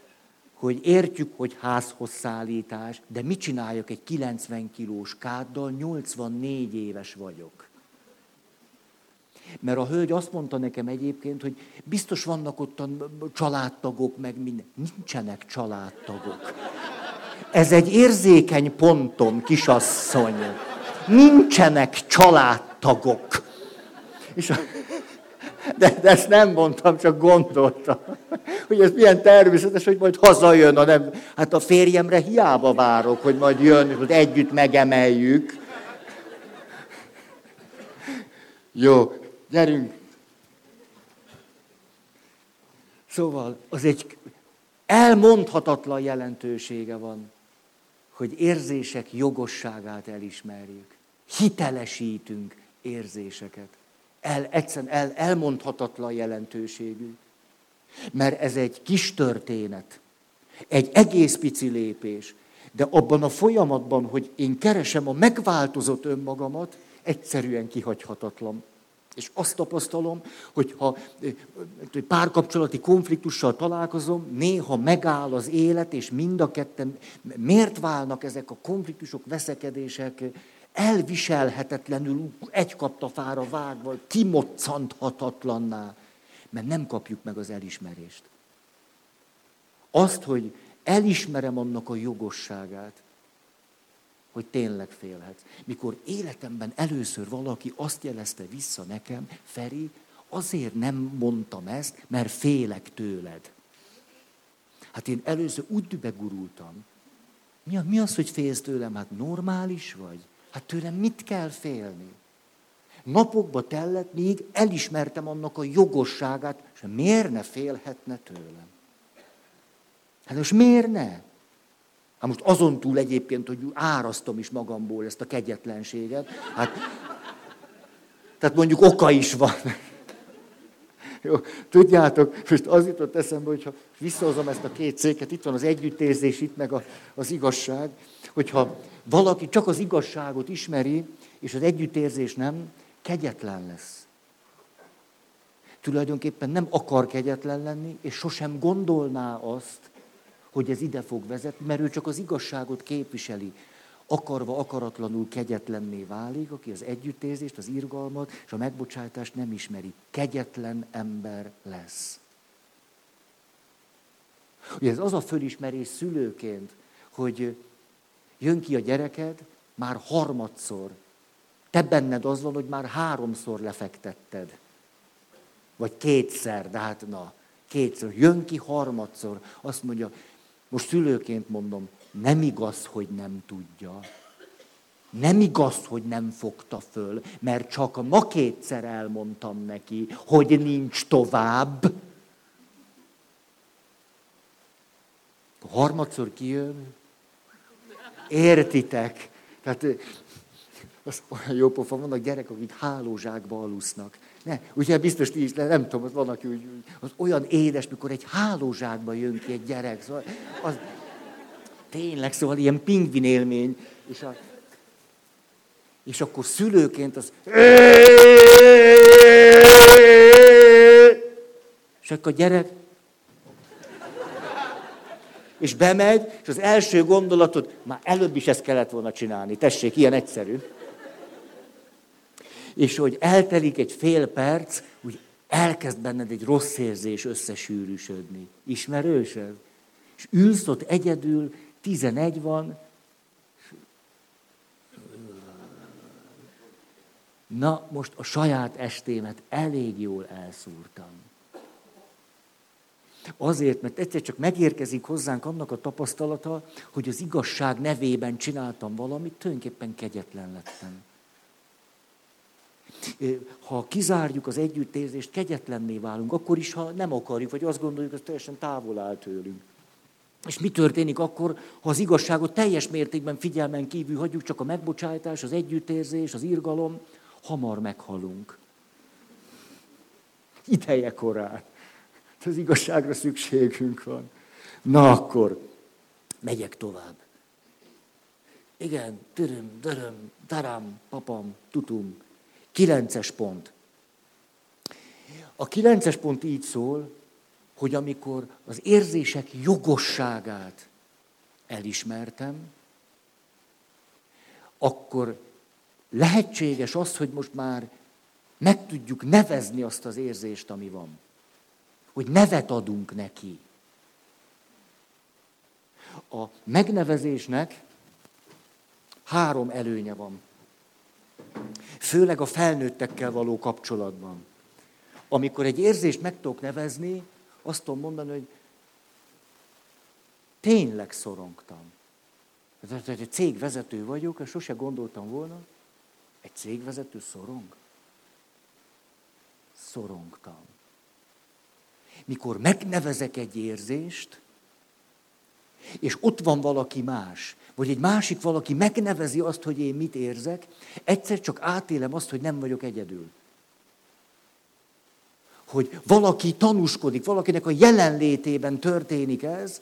hogy értjük, hogy házhoz szállítás, de mit csináljak egy 90 kilós káddal, 84 éves vagyok. Mert a hölgy azt mondta nekem egyébként, hogy biztos vannak ott a családtagok, meg minden. Nincsenek családtagok. Ez egy érzékeny pontom, kisasszony. Nincsenek családtagok. És a, de, de ezt nem mondtam, csak gondoltam. Hogy ez milyen természetes, hogy majd hazajön. A nem, hát a férjemre hiába várok, hogy majd jön, hogy együtt megemeljük. Jó, gyerünk. Szóval az egy elmondhatatlan jelentősége van, hogy érzések jogosságát elismerjük. Hitelesítünk érzéseket el, egyszerűen el, elmondhatatlan jelentőségű. Mert ez egy kis történet, egy egész pici lépés, de abban a folyamatban, hogy én keresem a megváltozott önmagamat, egyszerűen kihagyhatatlan. És azt tapasztalom, hogy ha párkapcsolati konfliktussal találkozom, néha megáll az élet, és mind a ketten, miért válnak ezek a konfliktusok, veszekedések elviselhetetlenül egy kaptafára vágva, kimoccanthatatlanná, mert nem kapjuk meg az elismerést. Azt, hogy elismerem annak a jogosságát, hogy tényleg félhetsz. Mikor életemben először valaki azt jelezte vissza nekem, Feri, azért nem mondtam ezt, mert félek tőled. Hát én először úgy dübegurultam. Mi, mi az, hogy félsz tőlem? Hát normális vagy? Hát tőlem mit kell félni? Napokba tellett, míg elismertem annak a jogosságát, és miért ne félhetne tőlem? Hát most miért ne? Hát most azon túl egyébként, hogy árasztom is magamból ezt a kegyetlenséget. Hát, tehát mondjuk oka is van. Jó, tudjátok, most az jutott eszembe, hogyha visszahozom ezt a két széket, itt van az együttérzés, itt meg a, az igazság, hogyha valaki csak az igazságot ismeri, és az együttérzés nem, kegyetlen lesz. tulajdonképpen nem akar kegyetlen lenni, és sosem gondolná azt, hogy ez ide fog vezetni, mert ő csak az igazságot képviseli. Akarva, akaratlanul kegyetlenné válik, aki az együttérzést, az irgalmat és a megbocsátást nem ismeri. Kegyetlen ember lesz. Ugye ez az a fölismerés szülőként, hogy jön ki a gyereked, már harmadszor. Te benned az van, hogy már háromszor lefektetted. Vagy kétszer, de hát na, kétszer. Jön ki harmadszor. Azt mondja, most szülőként mondom, nem igaz, hogy nem tudja. Nem igaz, hogy nem fogta föl, mert csak ma kétszer elmondtam neki, hogy nincs tovább. A harmadszor kijön, értitek. Tehát az olyan jó pofa, vannak gyerekek, akik hálózsákba alusznak. Ne, ugye biztos ti is, nem tudom, az van, aki úgy, az olyan édes, mikor egy hálózsákba jön ki egy gyerek. Szóval az, tényleg, szóval ilyen pingvin élmény. És, a, és akkor szülőként az... És akkor a gyerek... És bemegy, és az első gondolatod, már előbb is ezt kellett volna csinálni. Tessék, ilyen egyszerű és hogy eltelik egy fél perc, úgy elkezd benned egy rossz érzés összesűrűsödni. Ismerős ez? És ülsz ott egyedül, tizenegy van, Na, most a saját estémet elég jól elszúrtam. Azért, mert egyszer csak megérkezik hozzánk annak a tapasztalata, hogy az igazság nevében csináltam valamit, tulajdonképpen kegyetlen lettem ha kizárjuk az együttérzést, kegyetlenné válunk, akkor is, ha nem akarjuk, vagy azt gondoljuk, hogy teljesen távol áll tőlünk. És mi történik akkor, ha az igazságot teljes mértékben figyelmen kívül hagyjuk, csak a megbocsátás, az együttérzés, az irgalom, hamar meghalunk. Ideje korán. Az igazságra szükségünk van. Na akkor, megyek tovább. Igen, töröm, döröm, darám, papam, tutum, Kilences pont. A kilences pont így szól, hogy amikor az érzések jogosságát elismertem, akkor lehetséges az, hogy most már meg tudjuk nevezni azt az érzést, ami van. Hogy nevet adunk neki. A megnevezésnek három előnye van. Főleg a felnőttekkel való kapcsolatban. Amikor egy érzést meg tudok nevezni, azt tudom mondani, hogy tényleg szorongtam. Tehát egy cégvezető vagyok, és sose gondoltam volna, egy cégvezető szorong? Szorongtam. Mikor megnevezek egy érzést, és ott van valaki más, vagy egy másik valaki megnevezi azt, hogy én mit érzek, egyszer csak átélem azt, hogy nem vagyok egyedül. Hogy valaki tanúskodik, valakinek a jelenlétében történik ez,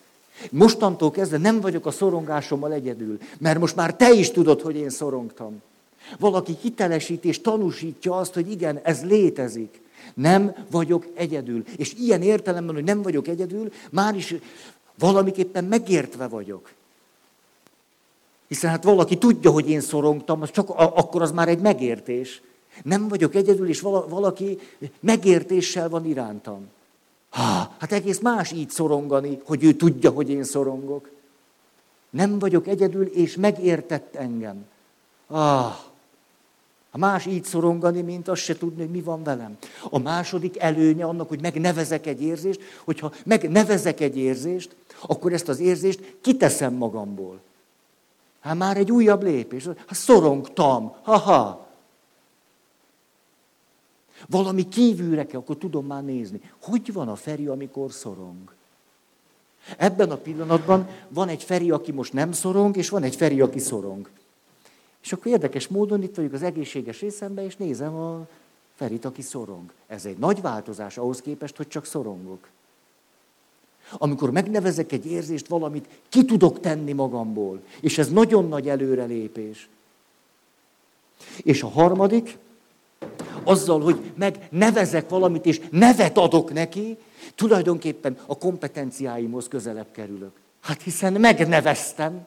mostantól kezdve nem vagyok a szorongásommal egyedül, mert most már te is tudod, hogy én szorongtam. Valaki hitelesít és tanúsítja azt, hogy igen, ez létezik. Nem vagyok egyedül. És ilyen értelemben, hogy nem vagyok egyedül, már is valamiképpen megértve vagyok. Hiszen hát valaki tudja, hogy én szorongtam, az csak akkor az már egy megértés. Nem vagyok egyedül, és valaki megértéssel van irántam. Ha, hát egész más így szorongani, hogy ő tudja, hogy én szorongok. Nem vagyok egyedül, és megértett engem. Ah, a más így szorongani, mint azt se tudni, hogy mi van velem. A második előnye annak, hogy megnevezek egy érzést, hogyha megnevezek egy érzést, akkor ezt az érzést kiteszem magamból. Hát már egy újabb lépés. Hát szorongtam. Ha-ha. Valami kívülre kell, akkor tudom már nézni. Hogy van a Feri, amikor szorong? Ebben a pillanatban van egy Feri, aki most nem szorong, és van egy Feri, aki szorong. És akkor érdekes módon itt vagyok az egészséges részemben, és nézem a Ferit, aki szorong. Ez egy nagy változás ahhoz képest, hogy csak szorongok. Amikor megnevezek egy érzést, valamit ki tudok tenni magamból. És ez nagyon nagy előrelépés. És a harmadik, azzal, hogy megnevezek valamit, és nevet adok neki, tulajdonképpen a kompetenciáimhoz közelebb kerülök. Hát hiszen megneveztem,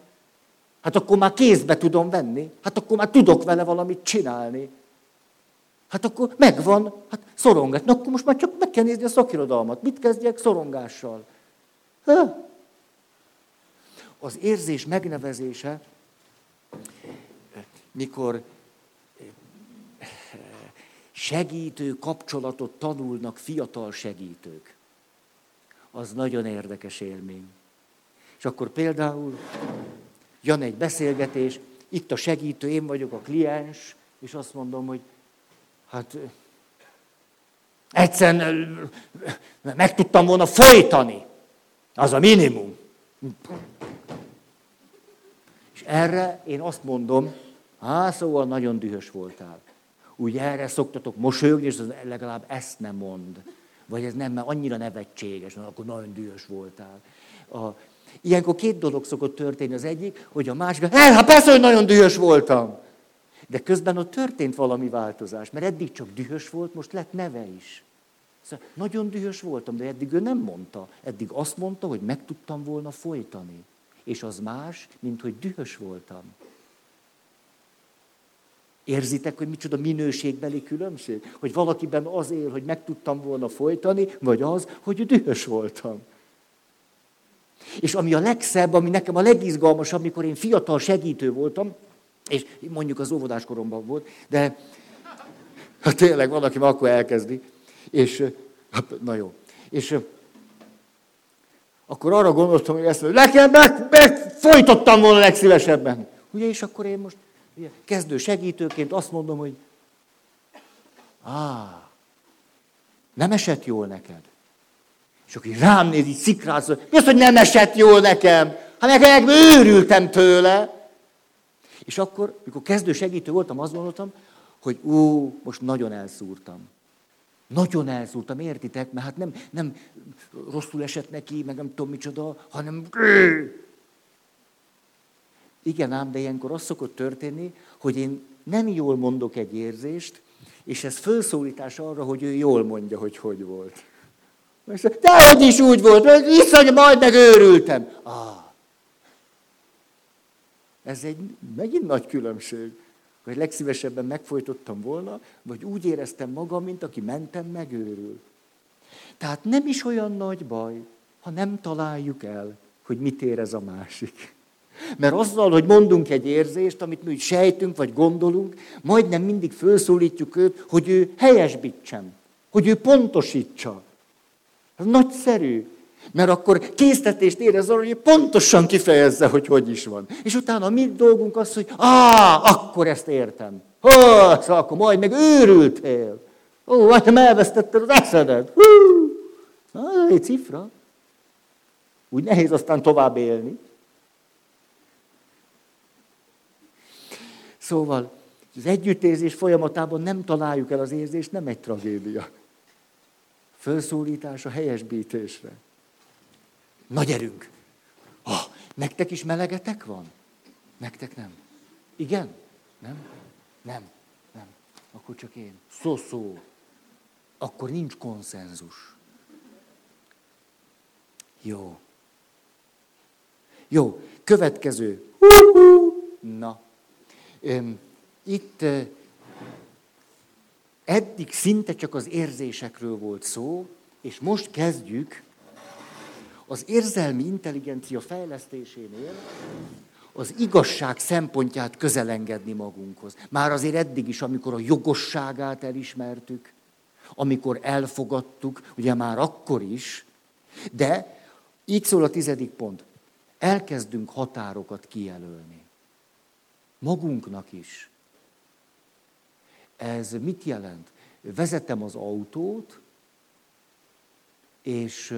hát akkor már kézbe tudom venni, hát akkor már tudok vele valamit csinálni. Hát akkor megvan, hát szorongat. Na akkor most már csak meg kell nézni a szakirodalmat. Mit kezdjek szorongással? Ha? Az érzés megnevezése, mikor segítő kapcsolatot tanulnak fiatal segítők. Az nagyon érdekes élmény. És akkor például jön egy beszélgetés, itt a segítő, én vagyok a kliens, és azt mondom, hogy hát egyszerűen meg tudtam volna folytani. Az a minimum. És erre én azt mondom, hát szóval nagyon dühös voltál. Úgy erre szoktatok mosolyogni, és legalább ezt nem mond. Vagy ez nem, mert annyira nevetséges, mert akkor nagyon dühös voltál. A, ilyenkor két dolog szokott történni. Az egyik, hogy a másik, hát persze, hogy nagyon dühös voltam. De közben ott történt valami változás, mert eddig csak dühös volt, most lett neve is. Szóval nagyon dühös voltam, de eddig ő nem mondta. Eddig azt mondta, hogy meg tudtam volna folytani. És az más, mint hogy dühös voltam. Érzitek, hogy micsoda minőségbeli különbség? Hogy valakiben az él, hogy meg tudtam volna folytani, vagy az, hogy dühös voltam. És ami a legszebb, ami nekem a legizgalmasabb, amikor én fiatal segítő voltam, és mondjuk az óvodás koromban volt, de hát tényleg valaki már akkor elkezdi, és hát, na jó, és akkor arra gondoltam, hogy ezt nekem meg, meg folytattam volna legszívesebben. Ugye, és akkor én most kezdő segítőként azt mondom, hogy á, nem esett jól neked. És akkor rám néz, így szikráz, mi az, hogy nem esett jól nekem? Hát nekem őrültem tőle. És akkor, mikor kezdő segítő voltam, azt gondoltam, hogy ú, most nagyon elszúrtam. Nagyon elszúrtam, értitek? Mert hát nem, nem rosszul esett neki, meg nem tudom micsoda, hanem... Igen ám, de ilyenkor az szokott történni, hogy én nem jól mondok egy érzést, és ez felszólítás arra, hogy ő jól mondja, hogy hogy volt. De hogy is úgy volt, hogy iszony, majd megőrültem. Ah, ez egy megint nagy különbség, hogy legszívesebben megfojtottam volna, vagy úgy éreztem magam, mint aki mentem, megőrül. Tehát nem is olyan nagy baj, ha nem találjuk el, hogy mit érez a másik. Mert azzal, hogy mondunk egy érzést, amit mi sejtünk, vagy gondolunk, majdnem mindig felszólítjuk őt, hogy ő helyesbítsen, hogy ő pontosítsa. Ez nagyszerű. Mert akkor késztetést érez arra, hogy pontosan kifejezze, hogy hogy is van. És utána mi dolgunk az, hogy á, akkor ezt értem. Hó, szóval akkor majd meg őrültél. Ó, nem elvesztetted az eszedet. Hú, na, egy cifra. Úgy nehéz aztán tovább élni. Szóval az együttérzés folyamatában nem találjuk el az érzést, nem egy tragédia. Fölszólítás a helyesbítésre. Nagy erőnk. Ah, nektek is melegetek van? Nektek nem. Igen? Nem? Nem. Nem. Akkor csak én. Szó-szó. Akkor nincs konszenzus. Jó. Jó. Következő. Na. Itt eddig szinte csak az érzésekről volt szó, és most kezdjük az érzelmi intelligencia fejlesztésénél az igazság szempontját közelengedni magunkhoz. Már azért eddig is, amikor a jogosságát elismertük, amikor elfogadtuk, ugye már akkor is, de így szól a tizedik pont. Elkezdünk határokat kijelölni. Magunknak is. Ez mit jelent? Vezetem az autót, és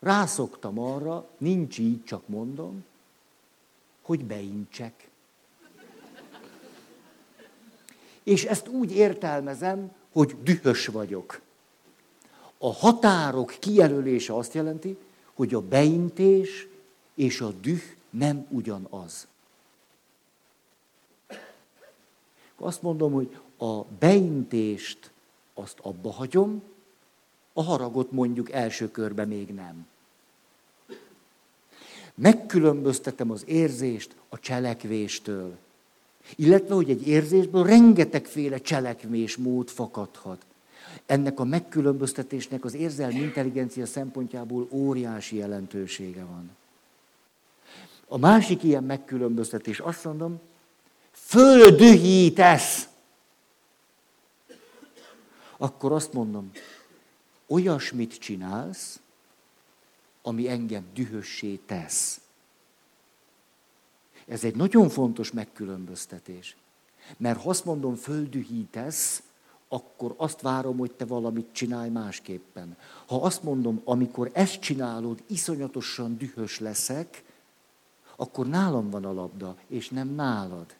Rászoktam arra, nincs így, csak mondom, hogy beintsek. És ezt úgy értelmezem, hogy dühös vagyok. A határok kijelölése azt jelenti, hogy a beintés és a düh nem ugyanaz. Azt mondom, hogy a beintést azt abba hagyom, a haragot mondjuk első körbe még nem. Megkülönböztetem az érzést a cselekvéstől. Illetve, hogy egy érzésből rengetegféle cselekvésmód fakadhat. Ennek a megkülönböztetésnek az érzelmi intelligencia szempontjából óriási jelentősége van. A másik ilyen megkülönböztetés, azt mondom, földühítesz. Akkor azt mondom, olyasmit csinálsz, ami engem dühössé tesz. Ez egy nagyon fontos megkülönböztetés. Mert ha azt mondom, földühítesz, akkor azt várom, hogy te valamit csinálj másképpen. Ha azt mondom, amikor ezt csinálod, iszonyatosan dühös leszek, akkor nálam van a labda, és nem nálad.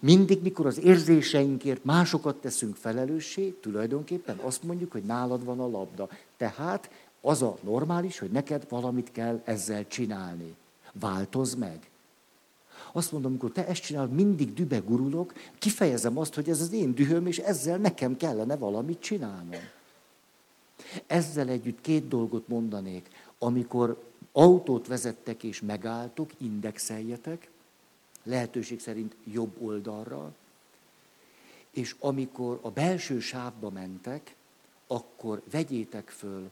Mindig, mikor az érzéseinkért másokat teszünk felelőssé, tulajdonképpen azt mondjuk, hogy nálad van a labda. Tehát az a normális, hogy neked valamit kell ezzel csinálni. Változ meg. Azt mondom, amikor te ezt csinálod, mindig dübe gurulok, kifejezem azt, hogy ez az én dühöm, és ezzel nekem kellene valamit csinálnom. Ezzel együtt két dolgot mondanék. Amikor autót vezettek és megálltok, indexeljetek, lehetőség szerint jobb oldalra, és amikor a belső sávba mentek, akkor vegyétek föl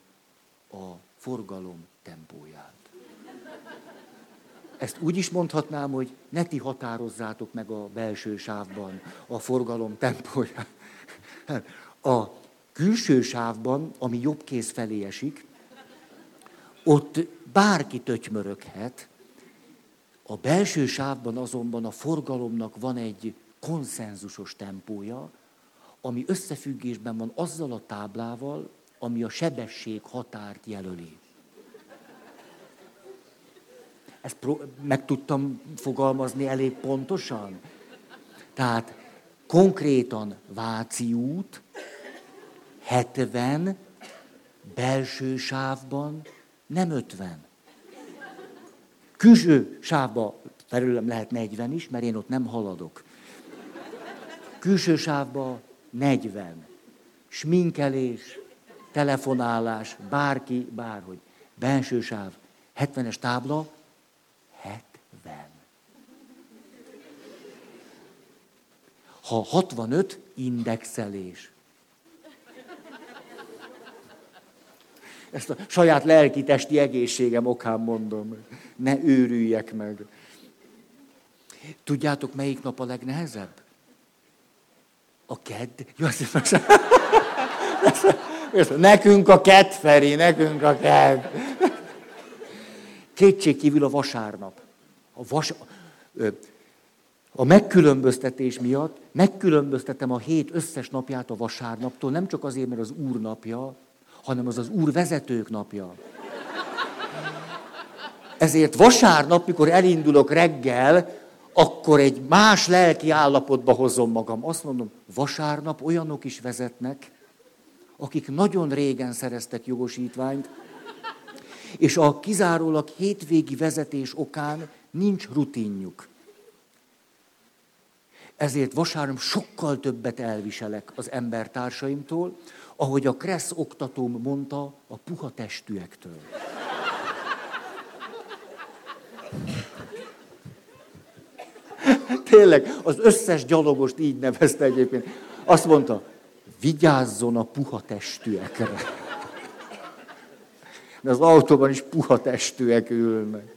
a forgalom tempóját. Ezt úgy is mondhatnám, hogy ne ti határozzátok meg a belső sávban a forgalom tempóját. A külső sávban, ami jobb kéz felé esik, ott bárki tötymöröghet, a belső sávban azonban a forgalomnak van egy konszenzusos tempója, ami összefüggésben van azzal a táblával, ami a sebesség határt jelöli. Ezt meg tudtam fogalmazni elég pontosan? Tehát konkrétan Váci út, 70, belső sávban nem 50. Külső sávba felülem lehet 40 is, mert én ott nem haladok. Külső sávba 40. Sminkelés, telefonálás, bárki, bárhogy. Belső sáv, 70-es tábla, 70. Ha 65, indexelés. Ezt a saját lelki-testi egészségem okán mondom. Ne őrüljek meg. Tudjátok, melyik nap a legnehezebb? A kedd. Jó, nekünk a kedd, Feri, nekünk a kedd. Kétség kívül a vasárnap. A, vas, a megkülönböztetés miatt megkülönböztetem a hét összes napját a vasárnaptól, nem csak azért, mert az Úr napja, hanem az az Úr vezetők napja. Ezért vasárnap, mikor elindulok reggel, akkor egy más lelki állapotba hozom magam. Azt mondom, vasárnap olyanok is vezetnek, akik nagyon régen szereztek jogosítványt, és a kizárólag hétvégi vezetés okán nincs rutinjuk. Ezért vasárnap sokkal többet elviselek az embertársaimtól, ahogy a Kressz oktatóm mondta, a puha testűektől. Tényleg, az összes gyalogost így nevezte egyébként. Azt mondta, vigyázzon a puha testűekre. De az autóban is puha testűek ülnek.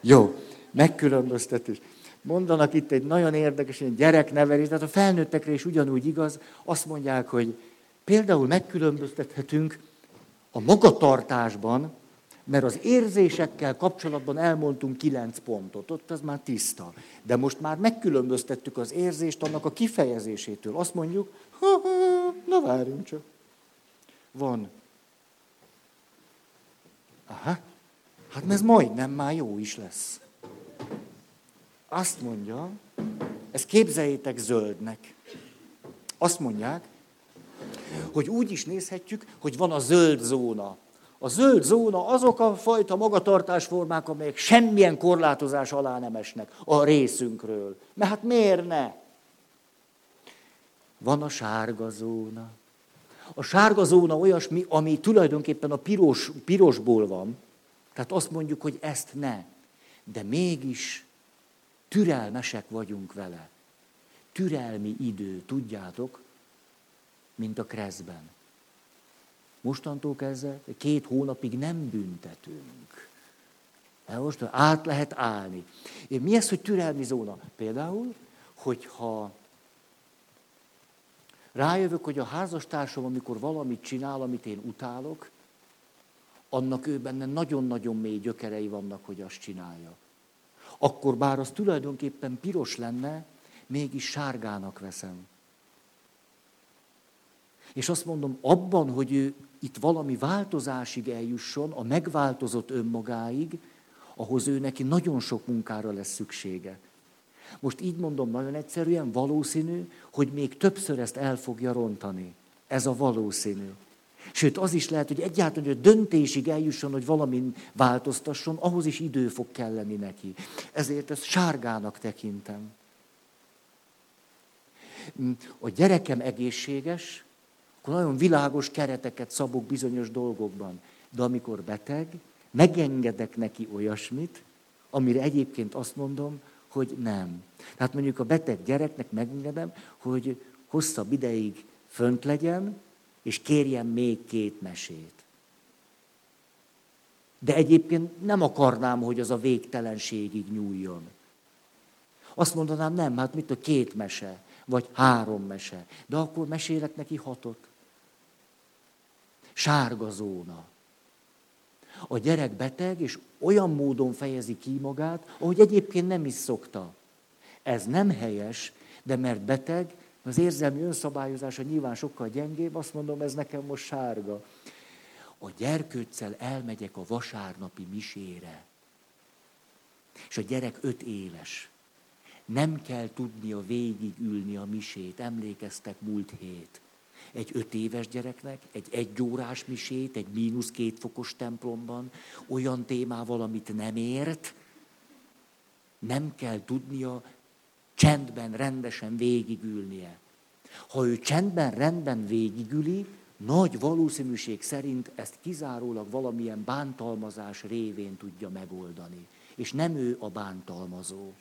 Jó, megkülönböztetés. Mondanak itt egy nagyon érdekes ilyen gyereknevelés, tehát a felnőttekre is ugyanúgy igaz. Azt mondják, hogy például megkülönböztethetünk a magatartásban, mert az érzésekkel kapcsolatban elmondtunk kilenc pontot, ott az már tiszta. De most már megkülönböztettük az érzést annak a kifejezésétől. Azt mondjuk, na várjunk csak. Van. Aha, hát ez majdnem már jó is lesz. Azt mondja, ezt képzeljétek zöldnek. Azt mondják, hogy úgy is nézhetjük, hogy van a zöld zóna. A zöld zóna azok a fajta magatartásformák, amelyek semmilyen korlátozás alá nem esnek a részünkről. Mert hát miért ne? van a sárga zóna. A sárga zóna olyasmi, ami tulajdonképpen a piros, pirosból van. Tehát azt mondjuk, hogy ezt ne. De mégis türelmesek vagyunk vele. Türelmi idő, tudjátok, mint a kreszben. Mostantól kezdve két hónapig nem büntetünk. De most át lehet állni. Mi ez, hogy türelmi zóna? Például, hogyha rájövök, hogy a házastársam, amikor valamit csinál, amit én utálok, annak ő benne nagyon-nagyon mély gyökerei vannak, hogy azt csinálja. Akkor bár az tulajdonképpen piros lenne, mégis sárgának veszem. És azt mondom, abban, hogy ő itt valami változásig eljusson, a megváltozott önmagáig, ahhoz ő neki nagyon sok munkára lesz szüksége. Most így mondom nagyon egyszerűen, valószínű, hogy még többször ezt el fogja rontani. Ez a valószínű. Sőt, az is lehet, hogy egyáltalán, hogy a döntésig eljusson, hogy valamin változtasson, ahhoz is idő fog kelleni neki. Ezért ezt sárgának tekintem. A gyerekem egészséges, akkor nagyon világos kereteket szabok bizonyos dolgokban. De amikor beteg, megengedek neki olyasmit, amire egyébként azt mondom, hogy nem. Tehát mondjuk a beteg gyereknek megengedem, hogy hosszabb ideig fönt legyen, és kérjen még két mesét. De egyébként nem akarnám, hogy az a végtelenségig nyúljon. Azt mondanám, nem, hát mit a két mese, vagy három mese. De akkor mesélek neki hatot. Sárga zóna. A gyerek beteg, és olyan módon fejezi ki magát, ahogy egyébként nem is szokta. Ez nem helyes, de mert beteg, az érzelmi önszabályozása nyilván sokkal gyengébb, azt mondom, ez nekem most sárga. A gyerkőccel elmegyek a vasárnapi misére. És a gyerek öt éves. Nem kell tudnia végigülni a misét. Emlékeztek múlt hét egy öt éves gyereknek, egy egyórás misét, egy mínusz két fokos templomban, olyan témával, amit nem ért, nem kell tudnia csendben, rendesen végigülnie. Ha ő csendben, rendben végigüli, nagy valószínűség szerint ezt kizárólag valamilyen bántalmazás révén tudja megoldani. És nem ő a bántalmazó.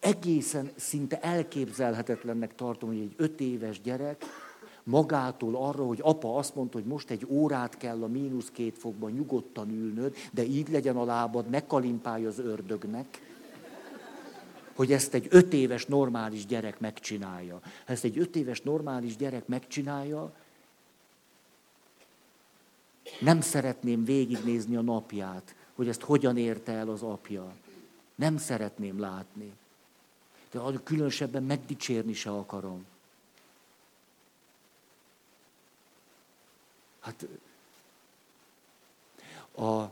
egészen szinte elképzelhetetlennek tartom, hogy egy öt éves gyerek magától arra, hogy apa azt mondta, hogy most egy órát kell a mínusz két fokban nyugodtan ülnöd, de így legyen a lábad, ne kalimpálj az ördögnek, hogy ezt egy öt éves normális gyerek megcsinálja. Ha ezt egy öt éves normális gyerek megcsinálja, nem szeretném végignézni a napját, hogy ezt hogyan érte el az apja. Nem szeretném látni de különösebben megdicsérni se akarom. Hát, a,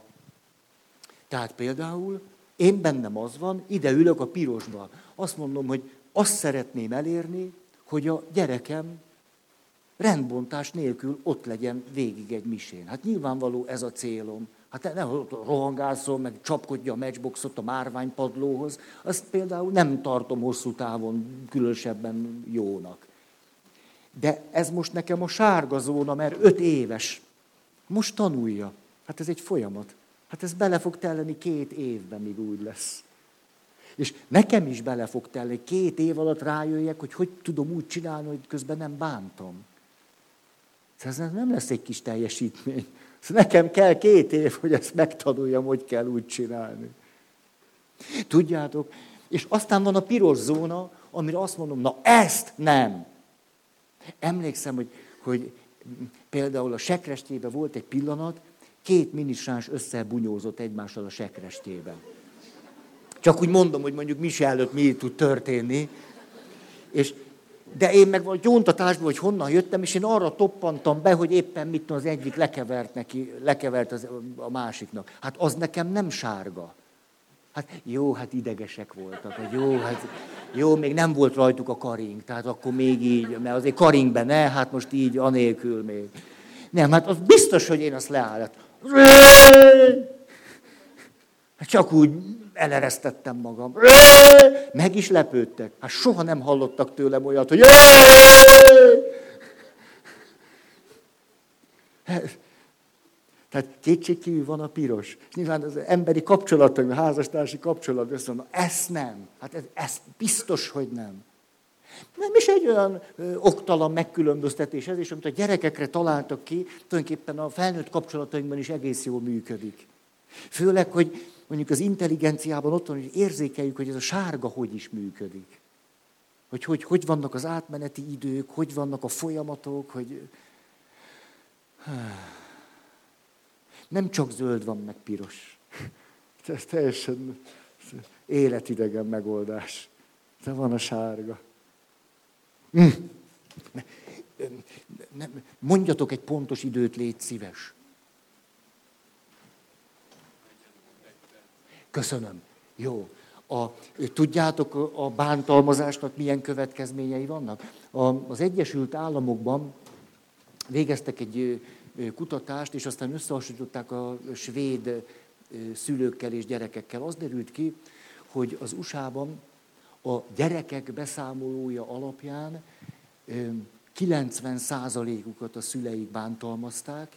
tehát például én bennem az van, ide ülök a pirosba. Azt mondom, hogy azt szeretném elérni, hogy a gyerekem rendbontás nélkül ott legyen végig egy misén. Hát nyilvánvaló ez a célom. Hát ne rohangászol, meg csapkodja a matchboxot a márványpadlóhoz. Azt például nem tartom hosszú távon különösebben jónak. De ez most nekem a sárga zóna, mert öt éves. Most tanulja. Hát ez egy folyamat. Hát ez bele fog telleni két évben, míg úgy lesz. És nekem is bele fog telni, két év alatt rájöjjek, hogy hogy tudom úgy csinálni, hogy közben nem bántom. Ez nem lesz egy kis teljesítmény. Nekem kell két év, hogy ezt megtanuljam, hogy kell úgy csinálni. Tudjátok? És aztán van a piros zóna, amire azt mondom, na ezt nem. Emlékszem, hogy, hogy például a sekrestében volt egy pillanat, két minisáns összebunyózott egymással a sekrestében. Csak úgy mondom, hogy mondjuk mi előtt mi tud történni. És de én meg vagy gyóntatásból, hogy honnan jöttem, és én arra toppantam be, hogy éppen mit az egyik lekevert neki, lekevert az, a másiknak. Hát az nekem nem sárga. Hát jó, hát idegesek voltak, hogy jó, hát jó, még nem volt rajtuk a karing, tehát akkor még így, mert azért karingben ne, hát most így anélkül még. Nem, hát az biztos, hogy én azt leállat. Csak úgy eleresztettem magam. Meg is lepődtek. Hát soha nem hallottak tőlem olyat, hogy tehát kétségkívül van a piros. Nyilván az emberi kapcsolatok, a házastársi kapcsolat, azt mondom, ezt nem. Hát ez, ez biztos, hogy nem. Nem is egy olyan ö, oktalan megkülönböztetés ez, és amit a gyerekekre találtak ki, tulajdonképpen a felnőtt kapcsolatainkban is egész jól működik. Főleg, hogy mondjuk az intelligenciában ott van, hogy érzékeljük, hogy ez a sárga hogy is működik. Hogy hogy, hogy vannak az átmeneti idők, hogy vannak a folyamatok, hogy... Nem csak zöld van, meg piros. Ez teljesen életidegen megoldás. De van a sárga. Hm. Mondjatok egy pontos időt, légy szíves. Köszönöm. Jó. A, tudjátok, a bántalmazásnak milyen következményei vannak? A, az Egyesült Államokban végeztek egy kutatást, és aztán összehasonlították a svéd szülőkkel és gyerekekkel. Az derült ki, hogy az USA-ban a gyerekek beszámolója alapján 90%-ukat a szüleik bántalmazták,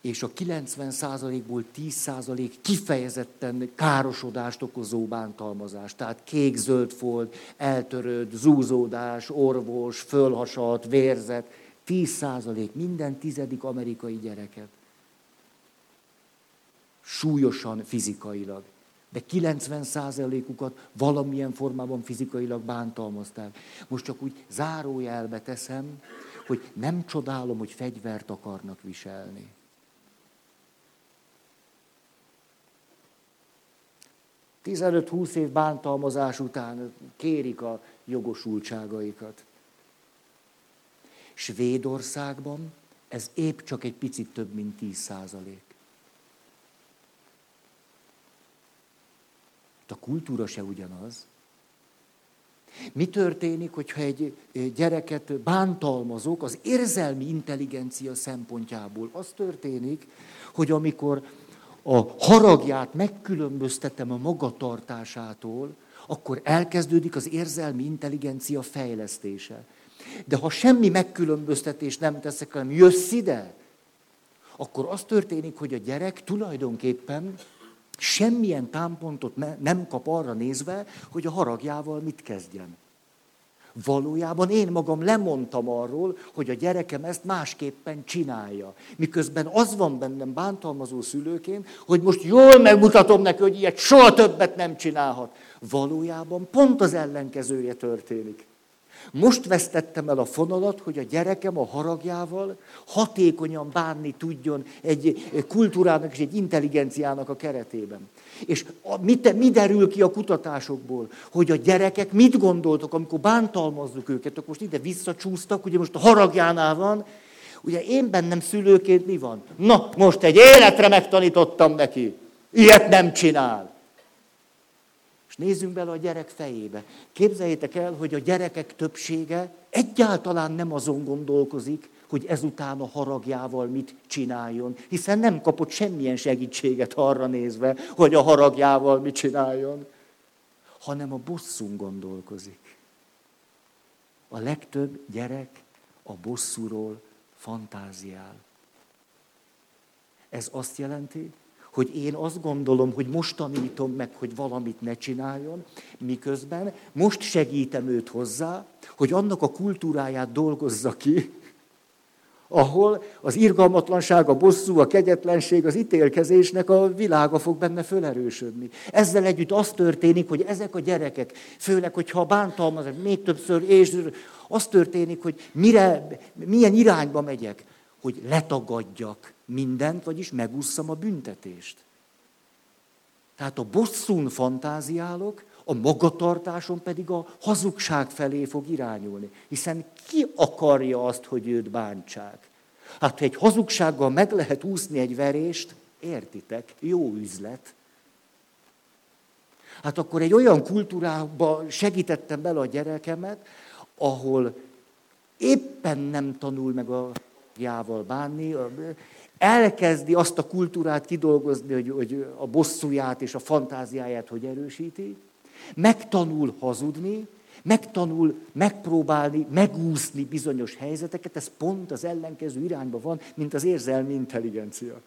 és a 90%-ból 10% kifejezetten károsodást okozó bántalmazás. Tehát kék-zöld folt, eltörött, zúzódás, orvos, fölhasalt, vérzet. 10% minden tizedik amerikai gyereket. Súlyosan fizikailag. De 90%-ukat valamilyen formában fizikailag bántalmazták. Most csak úgy zárójelbe teszem, hogy nem csodálom, hogy fegyvert akarnak viselni. 15-20 év bántalmazás után kérik a jogosultságaikat. Svédországban ez épp csak egy picit több, mint 10 százalék. A kultúra se ugyanaz. Mi történik, hogyha egy gyereket bántalmazok az érzelmi intelligencia szempontjából? Az történik, hogy amikor a haragját megkülönböztetem a magatartásától, akkor elkezdődik az érzelmi intelligencia fejlesztése. De ha semmi megkülönböztetést nem teszek, hanem jössz ide, akkor az történik, hogy a gyerek tulajdonképpen semmilyen támpontot nem kap arra nézve, hogy a haragjával mit kezdjen. Valójában én magam lemondtam arról, hogy a gyerekem ezt másképpen csinálja. Miközben az van bennem bántalmazó szülőként, hogy most jól megmutatom neki, hogy ilyet soha többet nem csinálhat. Valójában pont az ellenkezője történik. Most vesztettem el a fonalat, hogy a gyerekem a haragjával hatékonyan bánni tudjon egy kultúrának és egy intelligenciának a keretében. És mi, te, mi derül ki a kutatásokból? Hogy a gyerekek mit gondoltok, amikor bántalmazzuk őket, akkor most ide visszacsúsztak, ugye most a haragjánál van, ugye én bennem szülőként mi van? Na, most egy életre megtanítottam neki. Ilyet nem csinál. És nézzünk bele a gyerek fejébe. Képzeljétek el, hogy a gyerekek többsége egyáltalán nem azon gondolkozik, hogy ezután a haragjával mit csináljon, hiszen nem kapott semmilyen segítséget arra nézve, hogy a haragjával mit csináljon, hanem a bosszún gondolkozik. A legtöbb gyerek a bosszúról fantáziál. Ez azt jelenti, hogy én azt gondolom, hogy most tanítom meg, hogy valamit ne csináljon, miközben most segítem őt hozzá, hogy annak a kultúráját dolgozza ki, ahol az irgalmatlanság, a bosszú, a kegyetlenség, az ítélkezésnek a világa fog benne fölerősödni. Ezzel együtt az történik, hogy ezek a gyerekek, főleg, hogyha bántalmazok, még többször, és az történik, hogy mire, milyen irányba megyek, hogy letagadjak mindent, vagyis megúszszam a büntetést. Tehát a bosszún fantáziálok, a magatartáson pedig a hazugság felé fog irányulni. Hiszen ki akarja azt, hogy őt bántsák? Hát, ha egy hazugsággal meg lehet úszni egy verést, értitek, jó üzlet. Hát akkor egy olyan kultúrába segítettem bele a gyerekemet, ahol éppen nem tanul meg a jával bánni, elkezdi azt a kultúrát kidolgozni, hogy, hogy a bosszúját és a fantáziáját hogy erősíti, megtanul hazudni, megtanul megpróbálni, megúszni bizonyos helyzeteket, ez pont az ellenkező irányba van, mint az érzelmi intelligencia.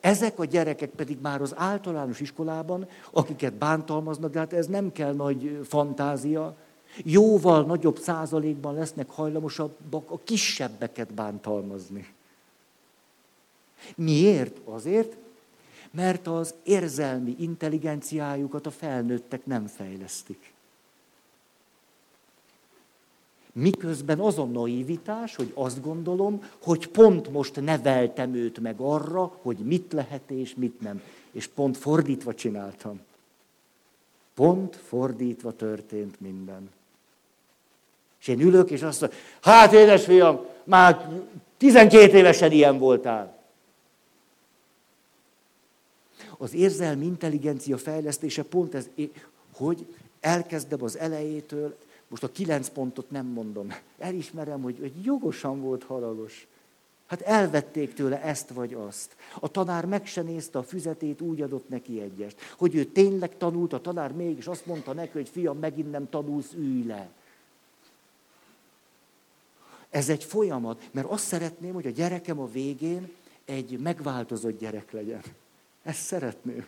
Ezek a gyerekek pedig már az általános iskolában, akiket bántalmaznak, de hát ez nem kell nagy fantázia, jóval nagyobb százalékban lesznek hajlamosabbak a kisebbeket bántalmazni. Miért? Azért, mert az érzelmi intelligenciájukat a felnőttek nem fejlesztik. Miközben az a naivitás, hogy azt gondolom, hogy pont most neveltem őt meg arra, hogy mit lehet és mit nem. És pont fordítva csináltam. Pont fordítva történt minden. És én ülök, és azt mondom, hát édesfiam, már 12 évesen ilyen voltál. Az érzelmi intelligencia fejlesztése pont ez, hogy elkezdem az elejétől, most a kilenc pontot nem mondom, elismerem, hogy, hogy jogosan volt haragos. Hát elvették tőle ezt vagy azt. A tanár meg se nézte a füzetét, úgy adott neki egyest. Hogy ő tényleg tanult, a tanár mégis azt mondta neki, hogy fiam, megint nem tanulsz, ülj le. Ez egy folyamat, mert azt szeretném, hogy a gyerekem a végén egy megváltozott gyerek legyen. Ezt szeretném.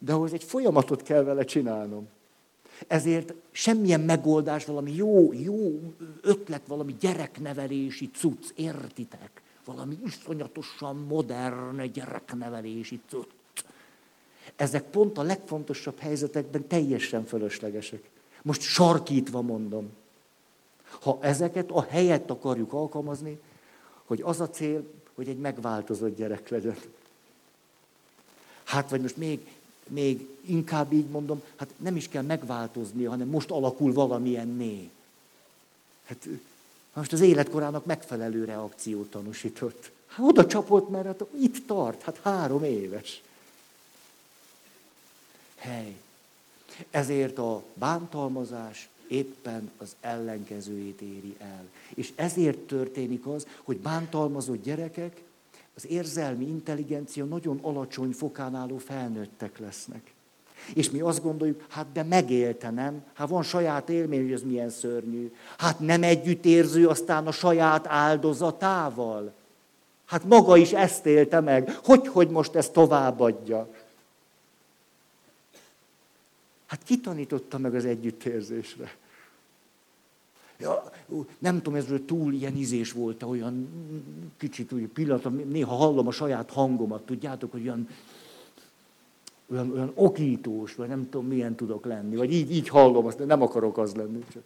De ahhoz egy folyamatot kell vele csinálnom. Ezért semmilyen megoldás, valami jó, jó ötlet, valami gyereknevelési cucc, értitek? Valami iszonyatosan modern gyereknevelési cucc. Ezek pont a legfontosabb helyzetekben teljesen fölöslegesek. Most sarkítva mondom. Ha ezeket a helyet akarjuk alkalmazni, hogy az a cél, hogy egy megváltozott gyerek legyen. Hát, vagy most még, még inkább így mondom, hát nem is kell megváltozni, hanem most alakul valamilyen né. Hát most az életkorának megfelelő reakciót tanúsított. Hát oda csapott, mert hát itt tart, hát három éves. Hely. Ezért a bántalmazás éppen az ellenkezőjét éri el. És ezért történik az, hogy bántalmazott gyerekek az érzelmi intelligencia nagyon alacsony fokán álló felnőttek lesznek. És mi azt gondoljuk, hát de megélte, nem? Hát van saját élmény, hogy ez milyen szörnyű. Hát nem együttérző aztán a saját áldozatával. Hát maga is ezt élte meg. Hogy, hogy most ezt továbbadja? Hát ki tanította meg az együttérzésre? Ja, nem tudom, ez túl ilyen izés volt, olyan kicsit úgy pillanat, néha hallom a saját hangomat, tudjátok, hogy olyan, olyan, olyan okítós, vagy nem tudom, milyen tudok lenni, vagy így, így hallom, azt nem akarok az lenni. Csak.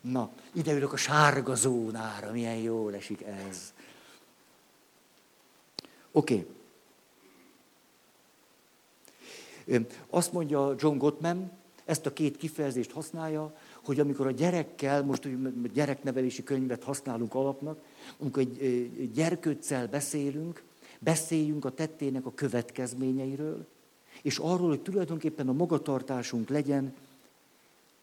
Na, ide ülök a sárga zónára, milyen jól esik ez. Oké. Okay. Azt mondja John Gottman, ezt a két kifejezést használja, hogy amikor a gyerekkel, most hogy gyereknevelési könyvet használunk alapnak, amikor egy gyerkőccel beszélünk, beszéljünk a tettének a következményeiről, és arról, hogy tulajdonképpen a magatartásunk legyen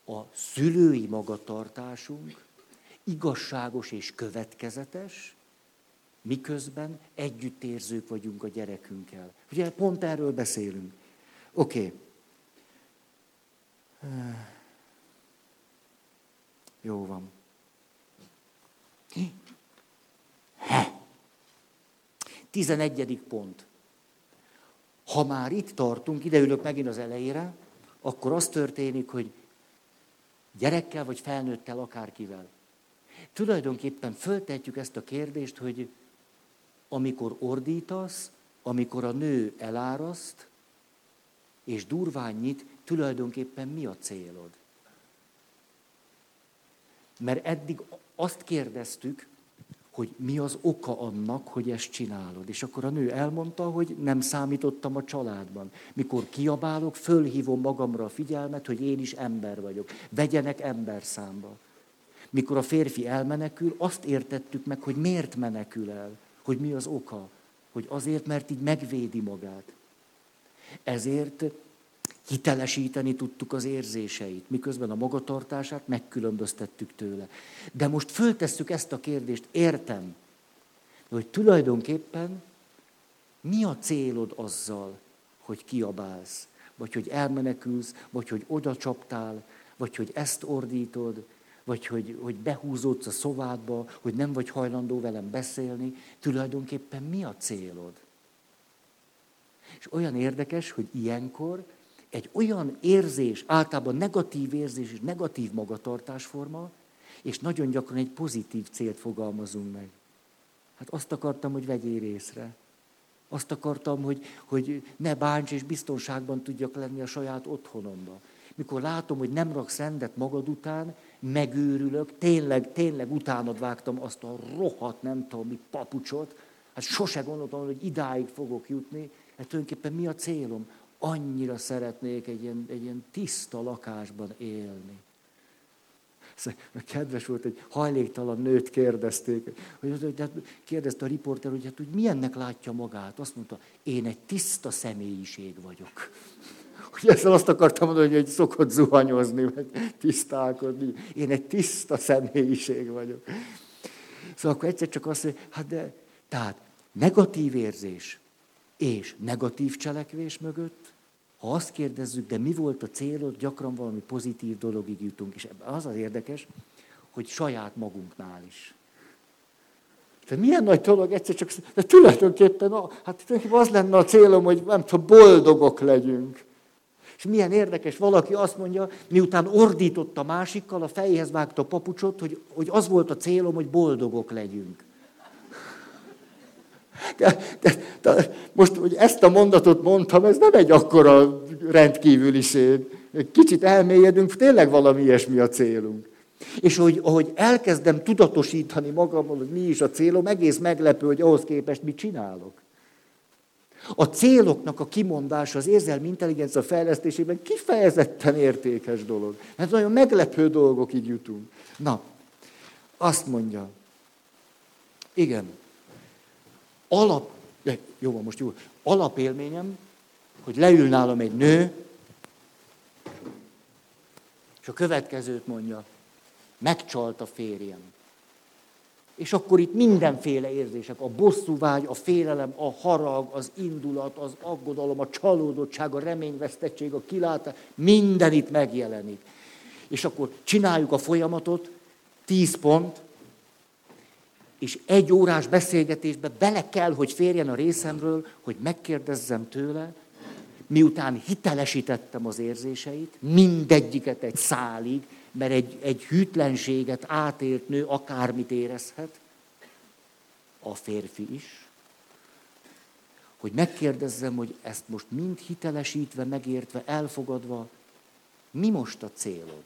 a szülői magatartásunk, igazságos és következetes, miközben együttérzők vagyunk a gyerekünkkel. Ugye pont erről beszélünk. Oké. Okay. Jó van. He. Tizenegyedik pont. Ha már itt tartunk, ide ülök megint az elejére, akkor az történik, hogy gyerekkel vagy felnőttel, akárkivel. Tulajdonképpen föltetjük ezt a kérdést, hogy amikor ordítasz, amikor a nő eláraszt, és durván nyit, tulajdonképpen mi a célod? Mert eddig azt kérdeztük, hogy mi az oka annak, hogy ezt csinálod. És akkor a nő elmondta, hogy nem számítottam a családban. Mikor kiabálok, fölhívom magamra a figyelmet, hogy én is ember vagyok. Vegyenek ember számba. Mikor a férfi elmenekül, azt értettük meg, hogy miért menekül el, hogy mi az oka. Hogy azért, mert így megvédi magát. Ezért hitelesíteni tudtuk az érzéseit, miközben a magatartását megkülönböztettük tőle. De most föltesszük ezt a kérdést, értem, hogy tulajdonképpen mi a célod azzal, hogy kiabálsz, vagy hogy elmenekülsz, vagy hogy oda csaptál, vagy hogy ezt ordítod, vagy hogy, hogy behúzódsz a szobádba, hogy nem vagy hajlandó velem beszélni, tulajdonképpen mi a célod? És olyan érdekes, hogy ilyenkor egy olyan érzés, általában negatív érzés és negatív magatartásforma, és nagyon gyakran egy pozitív célt fogalmazunk meg. Hát azt akartam, hogy vegyél részre. Azt akartam, hogy, hogy ne bánts és biztonságban tudjak lenni a saját otthonomban. Mikor látom, hogy nem raksz rendet magad után, megőrülök, tényleg, tényleg utánad vágtam azt a rohadt, nem tudom mi, papucsot, hát sose gondoltam, hogy idáig fogok jutni, hát tulajdonképpen mi a célom? Annyira szeretnék egy ilyen, egy ilyen tiszta lakásban élni. Kedves volt, egy hajléktalan nőt kérdezték, hogy, hát kérdezte a riporter, hogy hát hogy milyennek látja magát. Azt mondta, én egy tiszta személyiség vagyok. Hogy ezzel azt akartam mondani, hogy szokott zuhanyozni, vagy tisztálkodni. Én egy tiszta személyiség vagyok. Szóval akkor egyszer csak azt mondja, hát de, tehát negatív érzés és negatív cselekvés mögött, ha azt kérdezzük, de mi volt a célod, gyakran valami pozitív dologig jutunk. És az az érdekes, hogy saját magunknál is. De milyen nagy dolog egyszer csak, de tulajdonképpen, hát az lenne a célom, hogy nem tudom, boldogok legyünk. És milyen érdekes, valaki azt mondja, miután ordított a másikkal, a fejéhez vágta a papucsot, hogy, hogy az volt a célom, hogy boldogok legyünk. De, de, de, most, hogy ezt a mondatot mondtam, ez nem egy akkora rendkívüliség. Kicsit elmélyedünk, tényleg valami ilyesmi a célunk. És hogy, ahogy elkezdem tudatosítani magamon, hogy mi is a célom, egész meglepő, hogy ahhoz képest mit csinálok. A céloknak a kimondása az érzelmi intelligencia fejlesztésében kifejezetten értékes dolog. Mert nagyon meglepő dolgokig jutunk. Na, azt mondja, igen, alap, jó most jó, alapélményem, hogy leül nálam egy nő, és a következőt mondja, megcsalt a férjem. És akkor itt mindenféle érzések, a bosszúvágy, a félelem, a harag, az indulat, az aggodalom, a csalódottság, a reményvesztettség, a kilátás, minden itt megjelenik. És akkor csináljuk a folyamatot, tíz pont, és egy órás beszélgetésbe bele kell, hogy férjen a részemről, hogy megkérdezzem tőle, miután hitelesítettem az érzéseit, mindegyiket egy szálig, mert egy, egy hűtlenséget átélt nő akármit érezhet, a férfi is, hogy megkérdezzem, hogy ezt most mind hitelesítve, megértve, elfogadva, mi most a célod?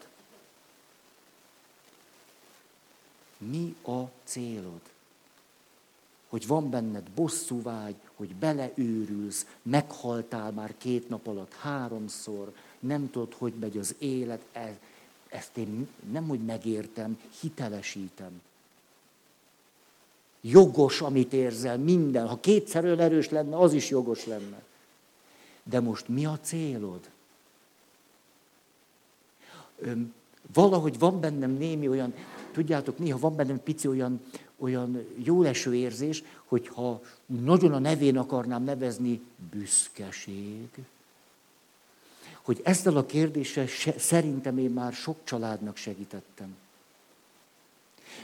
Mi a célod? Hogy van benned bosszúvágy, hogy beleőrülsz, meghaltál már két nap alatt háromszor, nem tudod, hogy megy az élet, e- ezt én nem, hogy megértem, hitelesítem. Jogos, amit érzel, minden. Ha kétszer erős lenne, az is jogos lenne. De most mi a célod? Valahogy van bennem némi olyan, tudjátok, néha van bennem pici olyan, olyan jóleső érzés, hogyha nagyon a nevén akarnám nevezni, büszkeség hogy ezzel a kérdéssel szerintem én már sok családnak segítettem.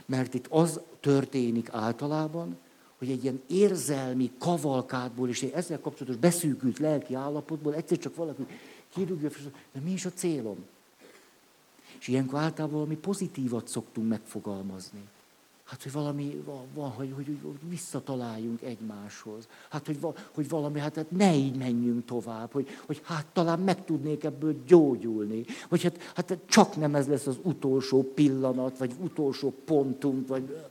Mert itt az történik általában, hogy egy ilyen érzelmi kavalkádból és egy ezzel kapcsolatos beszűkült lelki állapotból egyszer csak valaki kirúgja, de mi is a célom? És ilyenkor általában valami pozitívat szoktunk megfogalmazni. Hát, hogy valami van, hogy, hogy, hogy visszataláljunk egymáshoz. Hát, hogy, hogy valami, hát, hát ne így menjünk tovább, hogy, hogy hát talán meg tudnék ebből gyógyulni. Vagy hát, hát csak nem ez lesz az utolsó pillanat, vagy utolsó pontunk, vagy...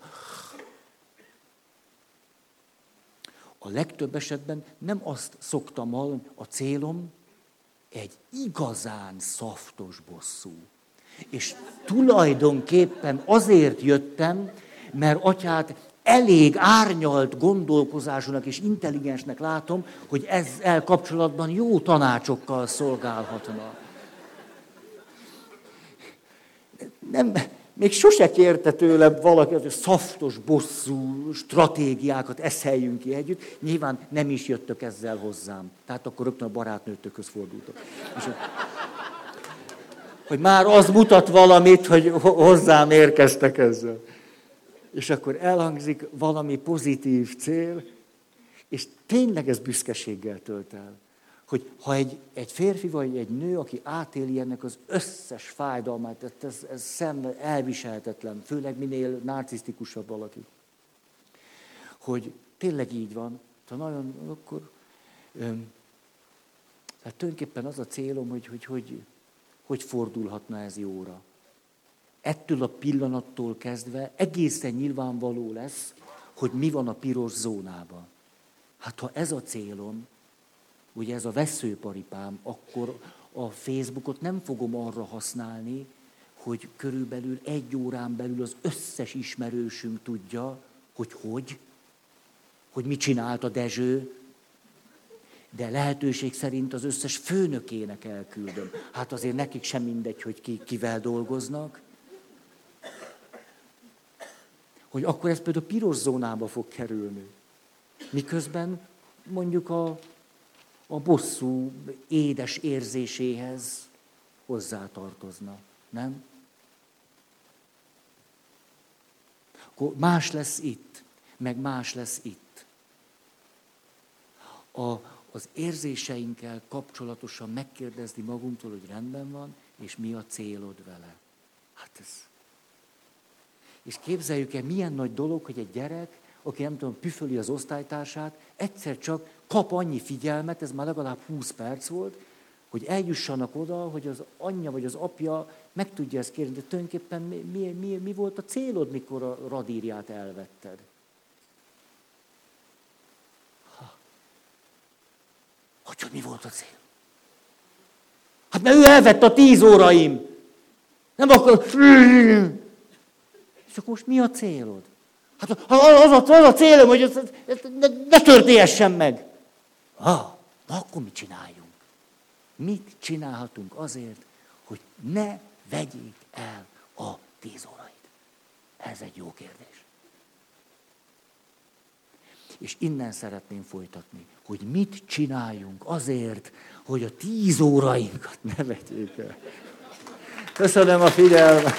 A legtöbb esetben nem azt szoktam hallani, a célom egy igazán szaftos bosszú. És tulajdonképpen azért jöttem, mert atyát elég árnyalt gondolkozásúnak és intelligensnek látom, hogy ezzel kapcsolatban jó tanácsokkal szolgálhatna. Nem, még sose kérte tőle valaki, hogy szaftos, bosszú stratégiákat eszeljünk ki együtt. Nyilván nem is jöttök ezzel hozzám. Tehát akkor rögtön a barátnőtökhöz fordultok. És, hogy már az mutat valamit, hogy hozzám érkeztek ezzel. És akkor elhangzik valami pozitív cél, és tényleg ez büszkeséggel tölt el hogy ha egy, egy férfi vagy egy nő, aki átéli ennek az összes fájdalmát, ez, ez szem elviselhetetlen, főleg minél narcisztikusabb valaki, hogy tényleg így van, ha nagyon, akkor... Öm, tehát tulajdonképpen az a célom, hogy hogy, hogy hogy fordulhatna ez jóra. Ettől a pillanattól kezdve egészen nyilvánvaló lesz, hogy mi van a piros zónában. Hát ha ez a célom, ugye ez a veszőparipám, akkor a Facebookot nem fogom arra használni, hogy körülbelül egy órán belül az összes ismerősünk tudja, hogy hogy, hogy mit csinált a Dezső, de lehetőség szerint az összes főnökének elküldöm. Hát azért nekik sem mindegy, hogy ki, kivel dolgoznak. Hogy akkor ez például piros zónába fog kerülni. Miközben mondjuk a a bosszú édes érzéséhez hozzátartozna, nem? Akkor más lesz itt, meg más lesz itt. A, az érzéseinkkel kapcsolatosan megkérdezni magunktól, hogy rendben van, és mi a célod vele. Hát ez. És képzeljük el, milyen nagy dolog, hogy egy gyerek, aki nem tudom, püföli az osztálytársát, egyszer csak kap annyi figyelmet, ez már legalább 20 perc volt, hogy eljussanak oda, hogy az anyja vagy az apja meg tudja ezt kérni, de tulajdonképpen mi, mi, mi, mi volt a célod, mikor a radírját elvetted? Hogy, hogy mi volt a cél? Hát mert ő elvette a tíz óraim. Nem akar... És akkor most mi a célod? Hát az a, az a célom, hogy ez, ez, ne, ne történjessen meg. Ha, na akkor mit csináljunk? Mit csinálhatunk azért, hogy ne vegyék el a tíz órait? Ez egy jó kérdés. És innen szeretném folytatni, hogy mit csináljunk azért, hogy a tíz órainkat ne vegyék el. Köszönöm a figyelmet!